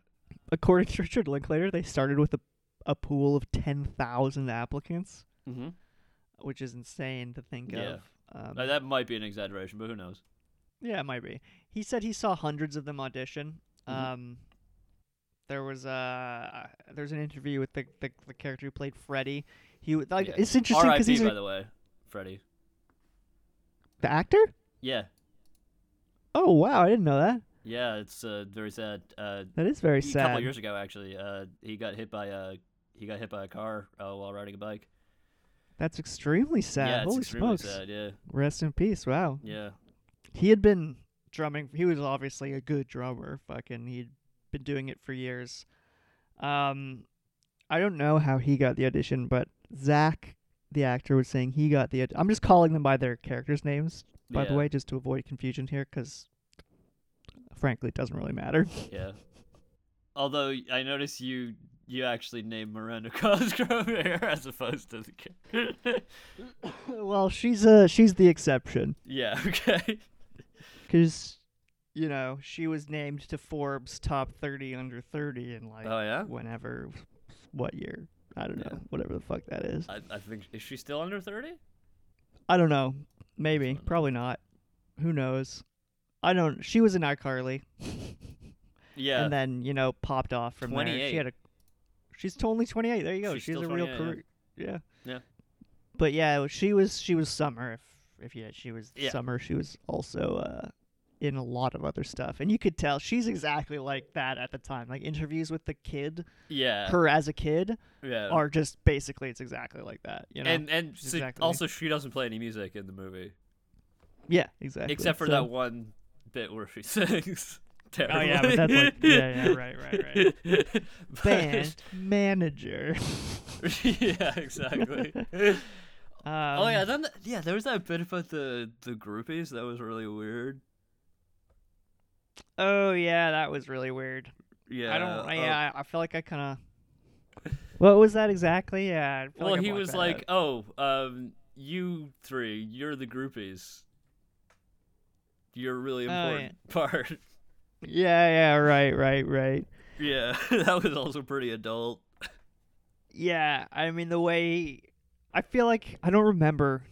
According to Richard Linklater, they started with a a pool of ten thousand applicants, mm-hmm. which is insane to think Yeah. of. Um, that might be an exaggeration, but who knows? Yeah, it might be. He said he saw hundreds of them audition. Mhm. Um, there was uh, there's an interview with the, the the character who played Freddy. He like Yeah. it's interesting because R.I.P. he's by the way, Freddie. the actor. Yeah, Oh wow, I didn't know that. Yeah, it's uh, very sad. Uh, That is very a sad. A couple years ago, actually, uh, he got hit by a he got hit by a car uh, while riding a bike. That's extremely sad. yeah, it's Holy extremely smokes. sad. Yeah, Rest in peace. Wow. yeah, He had been drumming. He was obviously a good drummer. Fucking, he'd been doing it for years. Um, I don't know how he got the audition, but Zach, the actor, was saying he got the. Aud- I'm just calling them by their characters' names, by the way, just to avoid confusion here, because frankly, it doesn't really matter. yeah. Although I noticed you you actually named Miranda Cosgrove here as opposed to the character. well, she's uh she's the exception, yeah. Okay. because you know she was named to Forbes top 30 under 30 in like Oh yeah. whenever, what year? I don't Yeah. know, whatever the fuck that is. I, I think is she still under thirty? I don't know. Maybe. Probably not. Who knows? I don't. She was in iCarly, Yeah. and then you know popped off from there. She had a. She's only twenty eight. There you go. She's She's, a real 28, career. Yeah. Yeah. But yeah, she was she was summer. If if yeah, she was Yeah. summer. She was also uh in a lot of other stuff, and you could tell she's exactly like that at the time. Like interviews with the kid, yeah. her as a kid, yeah. are just basically it's exactly like that. You know. and and so- Exactly. also she doesn't play any music in the movie yeah, exactly. except for So- that one bit where she sings. Oh yeah, but that's like yeah, yeah, right, right, right. Band manager. yeah, exactly. Um, oh yeah, then th- yeah, there was that bit about the the groupies that was really weird. Oh yeah, that was really weird. Yeah. I don't. oh, yeah, I I feel like I kind of. What was that exactly? Yeah. I well, like he was that like. "Oh, um, you three, you're the groupies. You're a really Oh, yeah. important part." Yeah, yeah, right, right, right. yeah, that was also pretty adult. Yeah, I mean the way. I feel like I don't remember.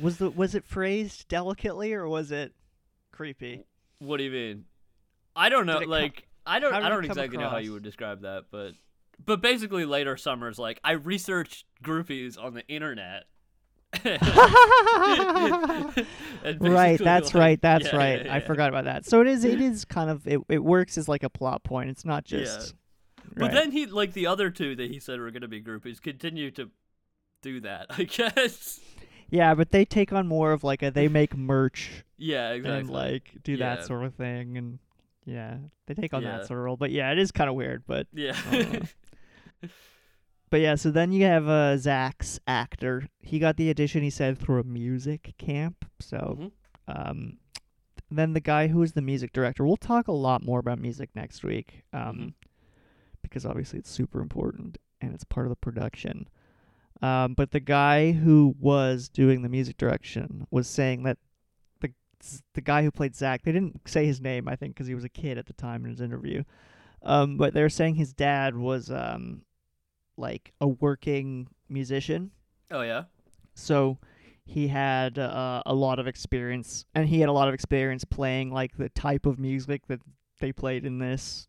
Was the was it phrased delicately or was it creepy? What do you mean? I don't know. Did it co- like, I don't. I don't come exactly know how you would describe that, but but basically, later summers, like I researched groupies on the internet. Right, that's like- right, that's yeah, right. yeah, I yeah. forgot about that. So it is it is kind of it, it works as like a plot point. It's not just But then he like the other two that he said were gonna be groupies continue to do that. I guess. Yeah, but they take on more of like a they make merch Yeah, exactly. and like do Yeah. that sort of thing and yeah, they take on Yeah. that sort of role. But yeah, it is kind of weird, but yeah. Uh, but yeah, so then you have uh Zach's actor. He got the audition he said through a music camp. So Mhm. um then the guy who is the music director. We'll talk a lot more about music next week. Um Mhm. because obviously it's super important and it's part of the production. Um, but the guy who was doing the music direction was saying that the guy who played Zach, they didn't say his name, I think, because he was a kid at the time in his interview. Um, but they were saying his dad was um, like a working musician, oh yeah. so he had uh, a lot of experience, and he had a lot of experience playing like the type of music that they played in this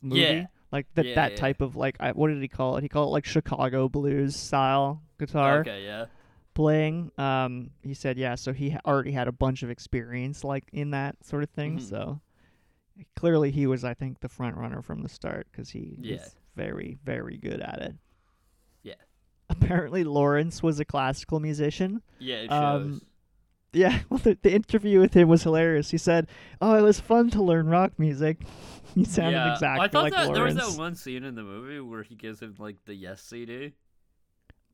movie. Yeah. Like that Yeah, that yeah. type of like I, what did he call it? He called it like Chicago blues style guitar Okay, yeah. Playing. Um, he said yeah, so he already had a bunch of experience like in that sort of thing. Mhm. So clearly he was, I think, the front runner from the start because he Yeah. was very very good at it. Yeah. Apparently Lawrence was a classical musician. Yeah, it Um, shows. Yeah, well, the, the interview with him was hilarious. He said, "Oh, it was fun to learn rock music." He sounded yeah. exactly I thought like that there was that one scene in the movie where he gives him like the Yes CD.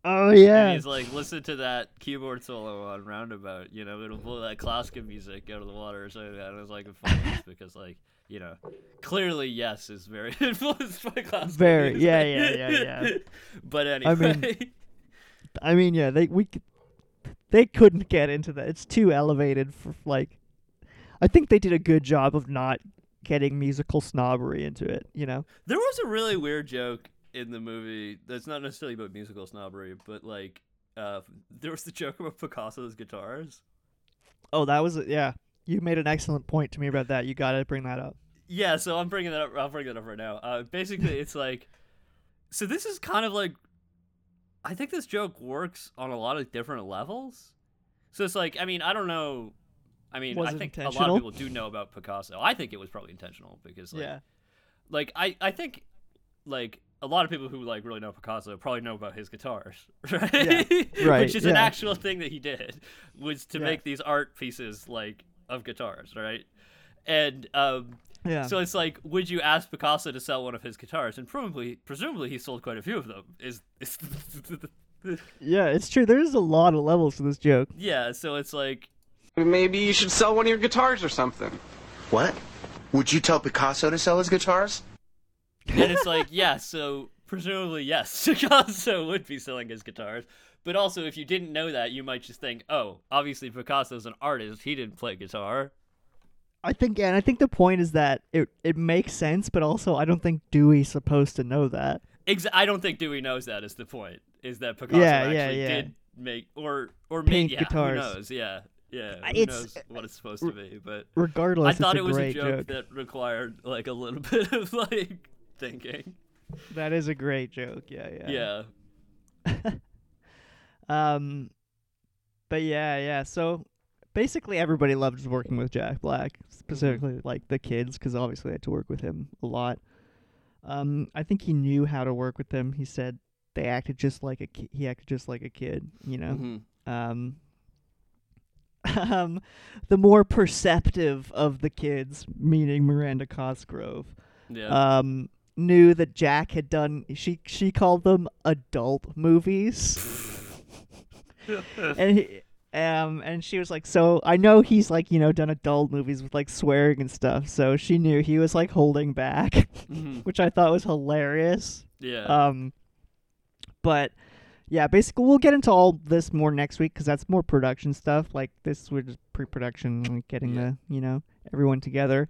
Oh yeah, And he's like, listen to that keyboard solo on Roundabout. You know, it'll blow that classical music out of the water or something. like. And it was like, just because like, you know, clearly Yes is very influenced by classical Very- music. yeah, yeah, yeah, yeah. but anyway, I mean, I mean, yeah, they we they couldn't get into that. It's too elevated for like. I think they did a good job of not getting musical snobbery into it. You know. there was a really weird joke in the movie that's not necessarily about musical snobbery, but like, uh, there was the joke about Picasso's guitars. Oh, that was yeah. You made an excellent point to me about that. You got to bring that up. Yeah, so I'm bringing that up. I'll bring that up right now. Uh, basically, it's like, so this is kind of like, I think this joke works on a lot of different levels. So it's like, I mean, I don't know I mean, Was I think a lot of people do know about Picasso. I think it was probably intentional because, like, yeah. like I, I think, like a lot of people who like really know Picasso probably know about his guitars, right? Right, Which is an actual thing that he did was to Yeah. make these art pieces like of guitars, right? And um, Yeah. so it's like, would you ask Picasso to sell one of his guitars? And presumably, presumably, he sold quite a few of them. Is is yeah, it's true. There's a lot of levels to this joke. yeah? So it's like, Maybe you should sell one of your guitars or something. What? Would you tell Picasso to sell his guitars? And it's like, yeah. So presumably, yes, Picasso would be selling his guitars. But also, if you didn't know that, you might just think, oh, obviously Picasso's an artist. He didn't play guitar. I think, yeah, and I think the point is that it it makes sense, but also I don't think Dewey's supposed to know that. Ex- I don't think Dewey knows that. Is the point? Is that Picasso Yeah, actually yeah, yeah. did make or or Paint make yeah, guitars. Who knows? Yeah, yeah. Who it's- knows what it's supposed to be? But Regardless, I thought it's it was a great joke, that required like a little bit of like thinking. That is a great joke. Yeah, yeah. Yeah. Um, but yeah, yeah. So basically, everybody loved working with Jack Black, specifically like the kids, because obviously they had to work with him a lot. Um, I think he knew how to work with them. He said they acted just like a ki- he acted just like a kid, you know. Mhm. Um, um, the more perceptive of the kids, meaning Miranda Cosgrove, Yeah. um, knew that Jack had done. She she called them adult movies, and he, um, and she was like, so I know he's like you know done adult movies with like swearing and stuff. So she knew he was like holding back, Mhm. which I thought was hilarious. Yeah. Um, but yeah, basically we'll get into all this more next week because that's more production stuff. Like this was just pre-production, like getting Yeah. the you know everyone together.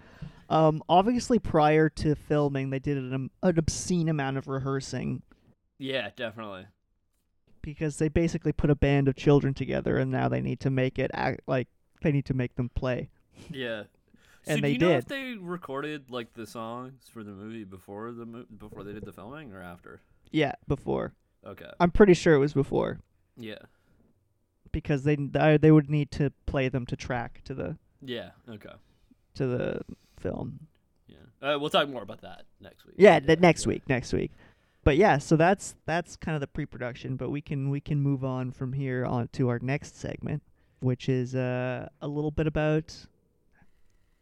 Um, obviously prior to filming, they did an, an obscene amount of rehearsing yeah, definitely. because they basically put a band of children together, and now they need to make it act like they need to make them play. Yeah. So And do they you know if did. they recorded like the songs for the movie before the mo- before they did the filming or after? Yeah, before. Okay. I'm pretty sure it was before Yeah. because they they they would need to play them to track to the Yeah. Okay. to the film. Yeah. Uh, we'll talk more about that next week. Yeah, the next week, next week. But yeah, so that's that's kind of the pre-production, but we can we can move on from here on to our next segment, which is uh, a little bit about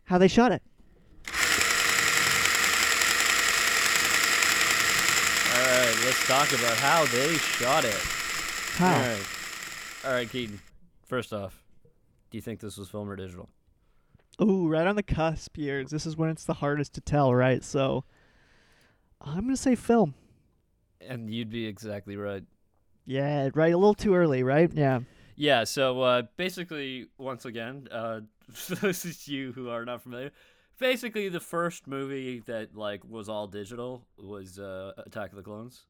how they shot it. All right, let's talk about how they shot it. How? All right. All right, Keaton. First off, do you think this was film or digital? Ooh, right on the cusp years. This is when it's the hardest to tell, right? So I'm gonna say film. And you'd be exactly right. Yeah, right. A little too early, right? Yeah. Yeah, so uh, basically, once again, uh, for those of you who are not familiar, basically the first movie that like was all digital was uh, Attack of the Clones.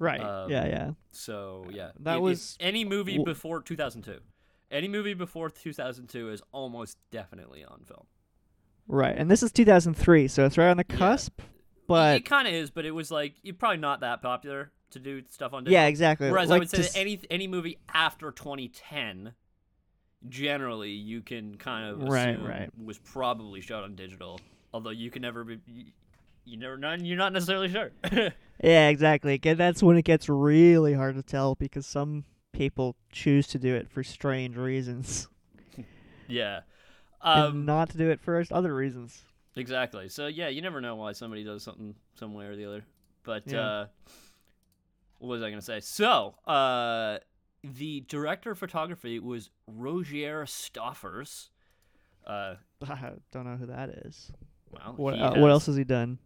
Right. Um, yeah, yeah. So yeah, That it- was- any movie w- before 2002. Any movie before 2002 is almost definitely on film. Right. And this is 2003, so it's right on the cusp. It- But it, kind of is, but it was like you're probably not that popular to do stuff on digital. yeah, exactly. Whereas I like would say any any movie after 2010, generally you can kind of Right, assume right. was probably shot on digital. Although you can never be, you, you never not you're not necessarily sure. Yeah, exactly. That's when it gets really hard to tell because some people choose to do it for strange reasons yeah, and um, not to do it for other reasons. exactly. So yeah, you never know why somebody does something some way or the other. But Yeah. uh, what was I gonna say? So uh, the director of photography was Rogier Stoffers. Uh, I don't know who that is. well, What uh, what else has he done?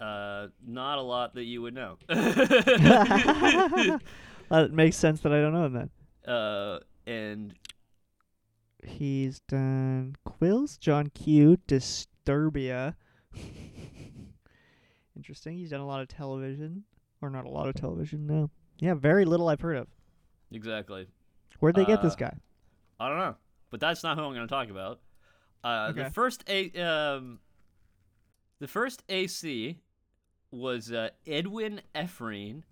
Uh, not a lot that you would know. Uh, it makes sense that I don't know him then. uh, and He's done Quills, John Q, Disturbia. Interesting. He's done a lot of television, or not a lot of television. No. Yeah, very little I've heard of. exactly, Where'd they get this Uh, guy? I don't know, but that's not who I'm going to talk about. Uh, Okay. The first a um, the first AC was uh, Edwin Efreen,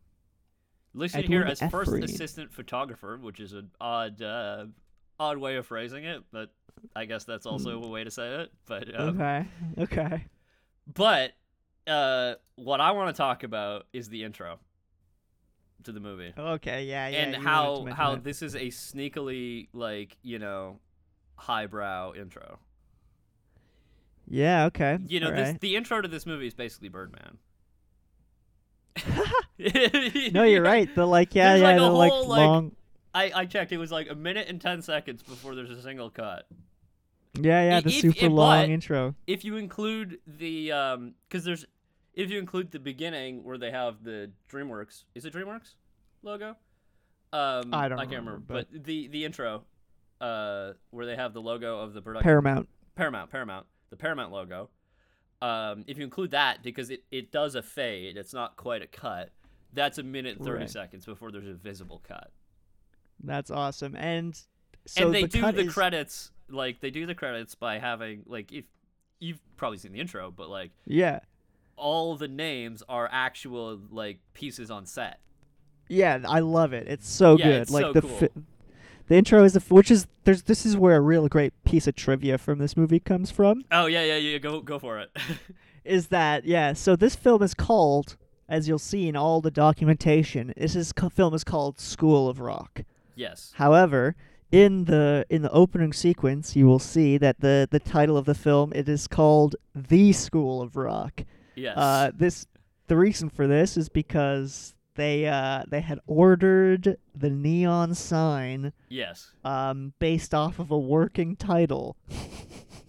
listed here Edwin as first Efreen. assistant photographer, which is an odd uh, odd way of phrasing it, but I guess that's also a way to say it. But um, Okay. Okay. but uh, what I want to talk about is the intro to the movie. Okay. Yeah. Yeah. and you wanted to how how this is a sneakily like you know highbrow intro. Yeah. Okay. You know, this alright. the intro to this movie is basically Birdman. No, you're right. The like, yeah, There's, yeah, like, the like whole, like- long. I, I checked. It was like a minute and ten seconds before there's a single cut. Yeah, yeah, the if- super if- long intro. If you include the um, because there's if you include the beginning where they have the DreamWorks, is it DreamWorks logo? Um, I don't I can't remember, remember, but, the the intro, uh, where they have the logo of the production Paramount. Paramount, Paramount, the Paramount logo. Um, if you include that, because it, it does a fade, it's not quite a cut. That's a minute and thirty Right. seconds before there's a visible cut. That's awesome. And so and they the do the is, credits like they do the credits by having like if you've probably seen the intro, but like Yeah. all the names are actual like pieces on set. Yeah, I love it. It's so Yeah, good. it's like so the cool. fi- the intro is f- which is there's this is where a real great piece of trivia from this movie comes from. Oh yeah, yeah, yeah. Go go for it. Is that yeah? So this film is called, as you'll see in all the documentation, this is film is called School of Rock. yes. However, in the in the opening sequence, you will see that the the title of the film it is called The School of Rock. Yes. Uh, this the reason for this is because they uh they had ordered the neon sign yes. um based off of a working title.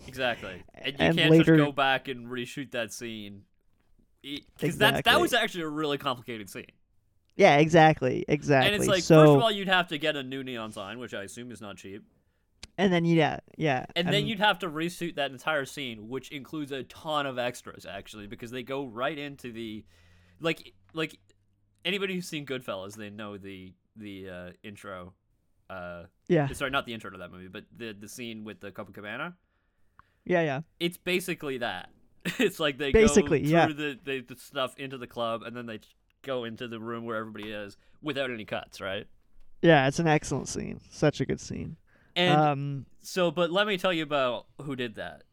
Exactly. And you and can't later- just go back and reshoot that scene. Because that that was actually a really complicated scene. Yeah, exactly, exactly. And it's like, so, first of all, you'd have to get a new neon sign, which I assume is not cheap. and then yeah, yeah, And then you'd have to reshoot that entire scene, which includes a ton of extras, actually, because they go right into the, like, like anybody who's seen Goodfellas, they know the the uh, intro. Uh, yeah, sorry, not the intro to that movie, but the the scene with the Copacabana. yeah, yeah. It's basically that. it's like they Basically, go yeah. through the, the the stuff into the club, and then they go into the room where everybody is without any cuts, right? Yeah, it's an excellent scene. Such a good scene. And um, so, but let me tell you about who did that.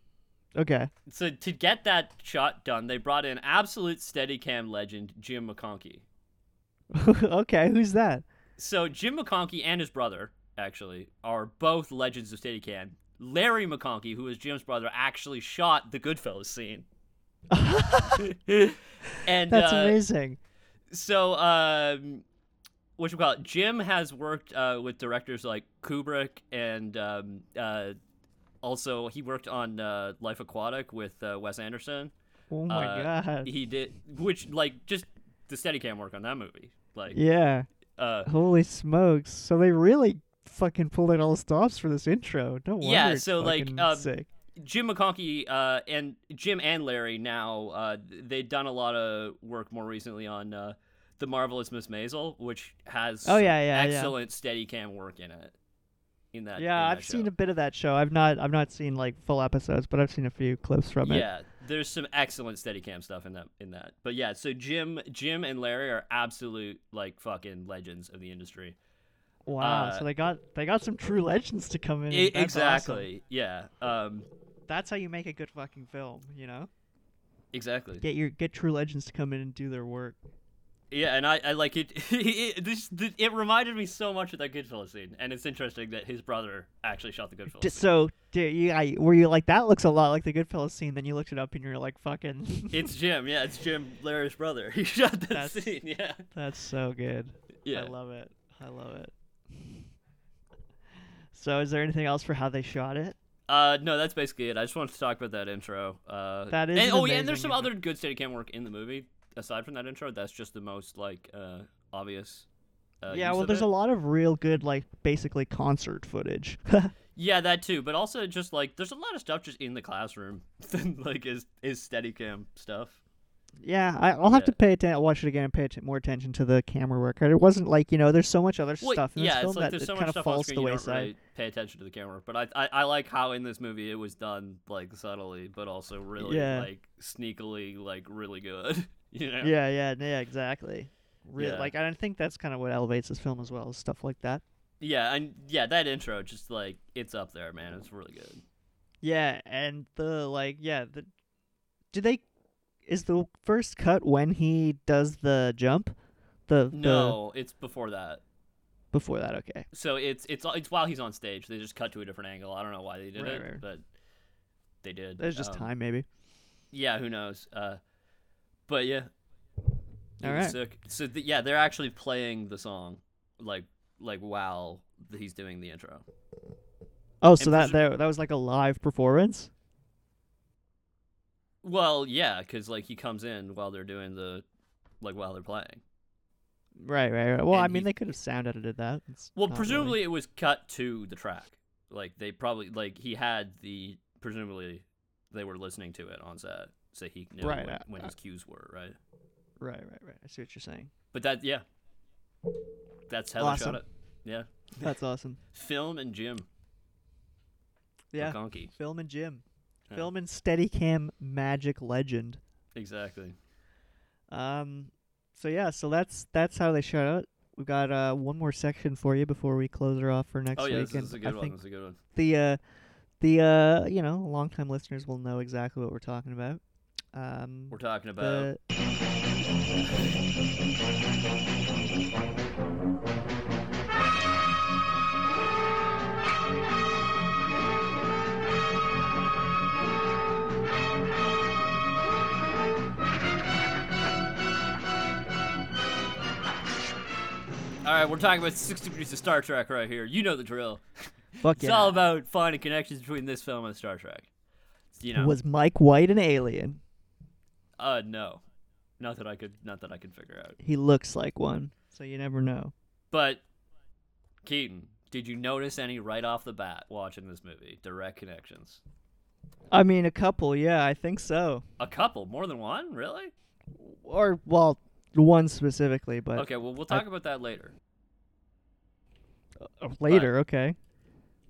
okay. So to get that shot done, they brought in absolute Steadicam legend Jim McConkey. okay, who's that? So Jim McConkey and his brother actually are both legends of Steadicam. Larry McConkey, who is Jim's brother, actually shot the Goodfellas scene. and That's uh, amazing. so um, what you call it? Jim has worked uh, with directors like Kubrick and um, uh, also he worked on uh, Life Aquatic with uh, Wes Anderson. Oh my uh, god. He did, which like just the Steadicam work on that movie, like yeah. uh, Holy smokes! So they really fucking pulled out all the stops for this intro. No wonder. Yeah, so, like, um. Jim McConkey uh, and Jim and Larry now uh, they've done a lot of work more recently on uh, the marvelous Miss Maisel, which has Oh, yeah, yeah, yeah. excellent Steadicam work in it. In that, Yeah, in that I've seen a bit of that show. I've not, I've not seen like full episodes, but I've seen a few clips from it. Yeah, there's some excellent Steadicam stuff in that. In that, but yeah, so Jim, Jim and Larry are absolute like fucking legends of the industry. Wow. Uh, so they got, they got some true legends to come in. I- That's awesome. exactly. Yeah. Um. That's how you make a good fucking film. You know, Exactly. get your get true legends to come in and do their work. Yeah, and I, I like it. it this, th- it reminded me so much of that Goodfellas scene, and it's interesting that his brother actually shot the Goodfellas. D- scene. so, did you, I, were you like that? Looks a lot like the Goodfellas scene. Then you looked it up and you're like, fucking. It's Jim. Yeah, it's Jim, Larry's brother. He shot that That's- scene. Yeah. That's so good. Yeah. I love it. I love it. So, is there anything else for how they shot it? Uh, no, that's basically it. I just wanted to talk about that intro. Uh, That is and, an oh yeah, and there's some other good Steadicam work in the movie aside from that intro. That's just the most like uh obvious. Uh, yeah, well, there's it. a lot of real good, like, basically concert footage. Yeah, that too. But also just like there's a lot of stuff just in the classroom than like is is Steadicam stuff. yeah, I, I'll have Yeah. to pay attention, watch it again, and pay more attention to the camera work. It wasn't like you know, there's so much other Well, stuff in yeah, this film it's like that there's so kind much of stuff falls to the wayside. really pay attention to the camera. But I, I I like how in this movie it was done like subtly, but also really Yeah. like sneakily like really good. you know? Yeah, yeah, yeah, exactly. Real, Yeah. Like, I think that's kind of what elevates this film as well, is stuff like that. Yeah, and yeah, that intro just like it's up there, man. It's really good. Yeah, and the like, yeah, the do they is the first cut when he does the jump? The the No, it's before that. before that, okay. So it's it's it's while he's on stage. They just cut to a different angle. I don't know why they did Right, it, right. but they did. There's just Um, time maybe. Yeah, who knows? Uh, but yeah. All sick. So th- yeah, they're actually playing the song, like like while he's doing the intro. Oh, so that presu- there that was like a live performance? Well, yeah, because like he comes in while they're doing the, like while they're playing. Right, right, right. Well, I mean he- they could have sound edited that. It's Well, presumably really- it was cut to the track. Like they probably like he had the presumably they were listening to it on set, so he knew Right, when, uh, when uh, his cues were right. Right, right, right. I see what you're saying. But that yeah, that's how they shot it. Yeah, That's awesome. film and Jim Yeah. McConkey. Film and Jim. Yeah. Film and Steadicam magic legend. Exactly. Um so yeah, so that's that's how they shut it. We've got uh one more section for you before we close her off for next oh yeah, week. this, this is a and good I one. think This is a good one. the uh the uh you know, longtime listeners will know exactly what we're talking about. Um We're talking about the all right. We're talking about 60 degrees of Star Trek right here. You know the drill. fuck yeah. It's all about finding connections between this film and Star Trek. You know, Was Mike White an alien? Uh, no, not that I could, not that I could figure out. He looks like one, so you never know. But Keaton, did you notice any right off the bat watching this movie? Direct connections. I mean, a couple, yeah, I think so. A couple, more than one, really? Or well, one specifically, but Okay, well we'll talk about that later. uh, later. Okay,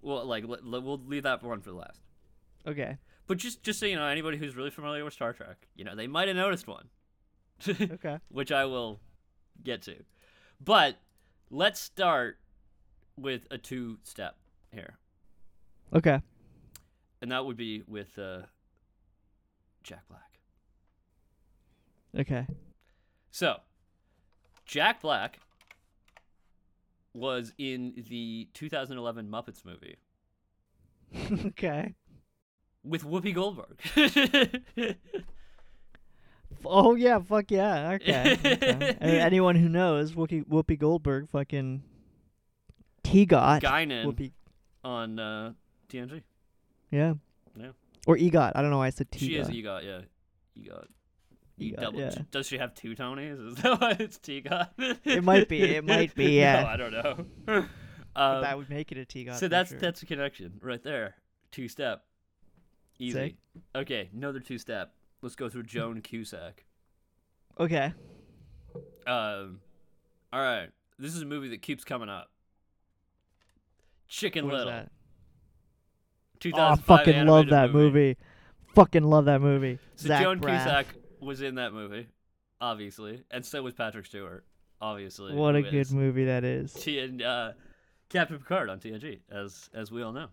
Well, like let, let- we'll leave that one for the last. okay, But just just so you know, anybody who's really familiar with Star Trek, you know, they might have noticed one. okay. which I will get to. But let's start with a two step here. Okay. And that would be with uh, Jack Black. Okay. So, Jack Black was in the 2011 Muppets movie okay. With Whoopi Goldberg. Oh yeah, fuck yeah. Okay. okay. Anyone who knows Whoopi, Whoopi Goldberg, fucking Tegot. Guinan Whoopi. on uh, TNG. Yeah. Yeah. Or EGOT. I don't know why I said Tegot. She is EGOT, yeah. EGOT. E EGOT, double, yeah. Does she have two Tonys? Is that why it's Tegot? It might be, it might be, yeah. no, I don't know. Um, that would make it a Tegot. so that's sure. that's a connection right there. Two step. Easy. Sick. Okay, another two step. Let's go through Joan Cusack. Okay. Um, all right. This is a movie that keeps coming up. Chicken What Little. Oh, 2005 fucking love that movie. Fucking love that movie. So Zach Joan Braff. Cusack was in that movie, obviously, and so was Patrick Stewart, obviously. What a good movie that is. T- and, uh, Captain Picard on TNG, as as we all know.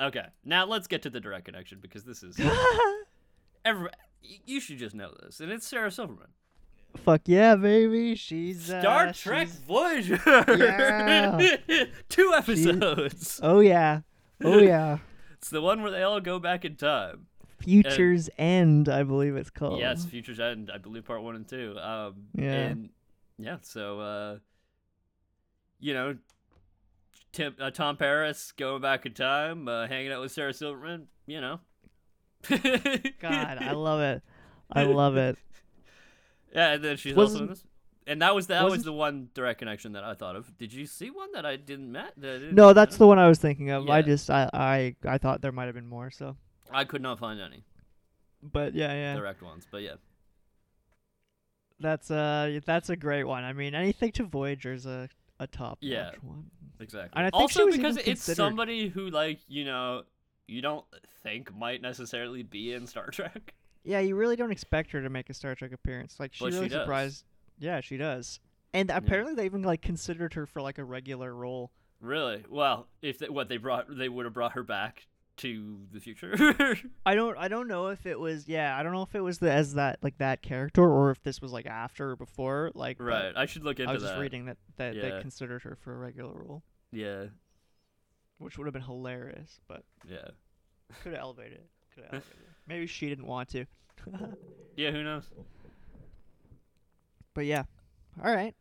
Okay, now let's get to the direct connection because this is every. You should just know this, and it's Sarah Silverman. Fuck yeah, baby. She's uh, Star Trek she's- Voyager. Yeah. Two episodes. Oh yeah. Oh yeah. It's the one where they all go back in time. Futures End, I believe it's called. Yes, Futures End, I believe part one and two. Um, Yeah. And yeah, so uh, you know, Tim, uh, Tom Paris going back in time, uh, hanging out with Sarah Silverman. You know. God, I love it. I love it. Yeah, and then she's also in Wasn't- this. And that was that was the one direct connection that I thought of. Did you see one that I didn't met? That I didn't No, that's know? the one I was thinking of. I just I I I thought there might have been more. So, I could not find any but yeah, yeah. direct ones, but yeah. That's uh that's a great one. I mean, anything to Voyager's a a top Yeah. notch one. Exactly. And I think also because it's considered- somebody who like you know you don't think might necessarily be in Star Trek. Yeah, you really don't expect her to make a Star Trek appearance. Like she But she really does. surprised. Yeah, she does. And apparently they even like considered her for like a regular role Really? Well, if they, what they brought, they would have brought her back to the future. I don't I don't know if it was yeah I don't know if it was the as that like that character or if this was like after or before like right. I should look into I was that. just reading that that Yeah. they considered her for a regular role, Yeah. which would have been hilarious, but Yeah. could have elevated it. Could have elevated it. Maybe she didn't want to. Yeah. Who knows? but yeah, all right.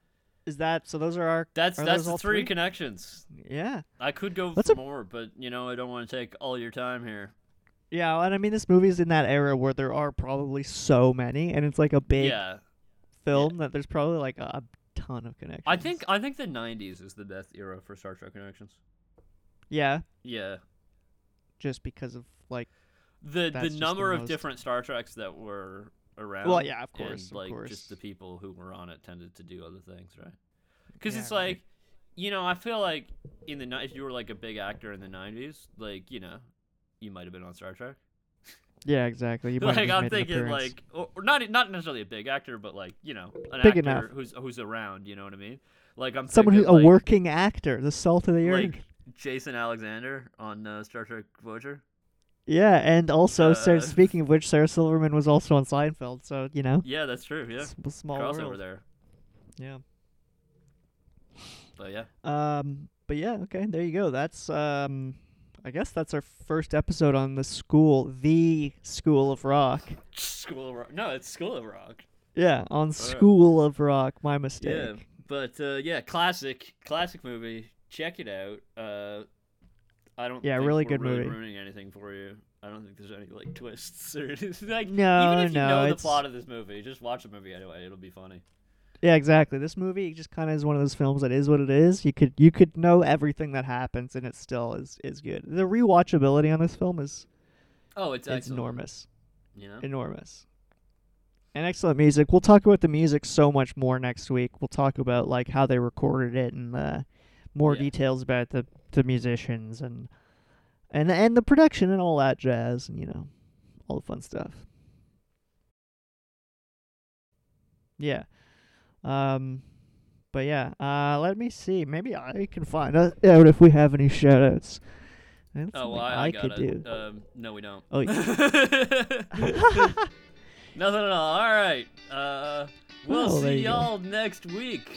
Is that so? Those are our That's are that's the all three, connections. Yeah, I could go That's for a- more, but you know I don't want to take all your time here. yeah, and I mean this movie's in that era where there are probably so many, and it's like a big Yeah. film that there's probably like a, a ton of connections. I think I think the '90s is the best era for Star Trek connections. yeah, Yeah. just because of like The the just the number of different Star Treks that were around. Well, yeah, of course, and, of like course. just the people who were on it tended to do other things, right? Because Yeah, it's right. like, you know, I feel like in the if you were like a big actor in the '90s, like you know, you might have been on Star Trek. yeah, exactly. You might have like I'm thinking, like, or, or not not necessarily a big actor, but like you know, an Big actor enough. who's who's around. You know what I mean? Like I'm someone who thinking, a like, working actor, the salt of the earth. like Jason Alexander on uh, Star Trek Voyager. Yeah, and also, Sarah, Uh, speaking of which, Sarah Silverman was also on Seinfeld, so you know, Yeah, that's true. Yeah, s- small crossover world. there. Yeah. But yeah, Um, but yeah, okay, there you go. That's um, I guess that's our first episode on the school, the School of Rock. School of Rock. No, it's School of Rock. Yeah, on School of Rock. My mistake. Yeah, but uh, yeah, classic, classic movie. Check it out. Uh, I don't. Yeah, think really good really movie. Ruining anything for you? I don't think there's any like twists or anything. like. No, even if you no, know the it's- plot of this movie, just watch the movie anyway. It'll be funny. Yeah, exactly. This movie just kind of is one of those films that is what it is. You could you could know everything that happens, and it still is is good. The rewatchability on this film is Oh, it's it's enormous. You know. enormous and excellent music we'll talk about the music so much more next week we'll talk about like how they recorded it and uh, more Yeah. details about the the musicians and and and the production and all that jazz and you know all the fun stuff yeah um but yeah uh let me see maybe i can find out if we have any shout outs That's Oh, well, something I, I, could do. Um, no, we don't. Oh, Nothing at all. All right. Uh, we'll Oh, see you go. y'all next week.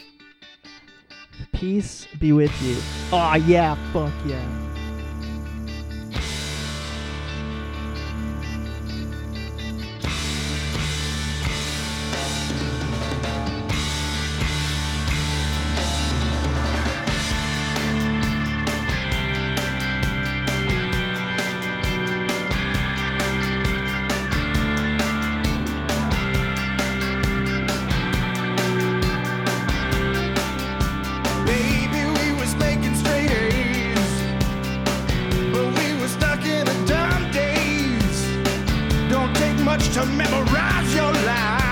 Peace be with you. Aw, yeah, fuck yeah. to memorize your life.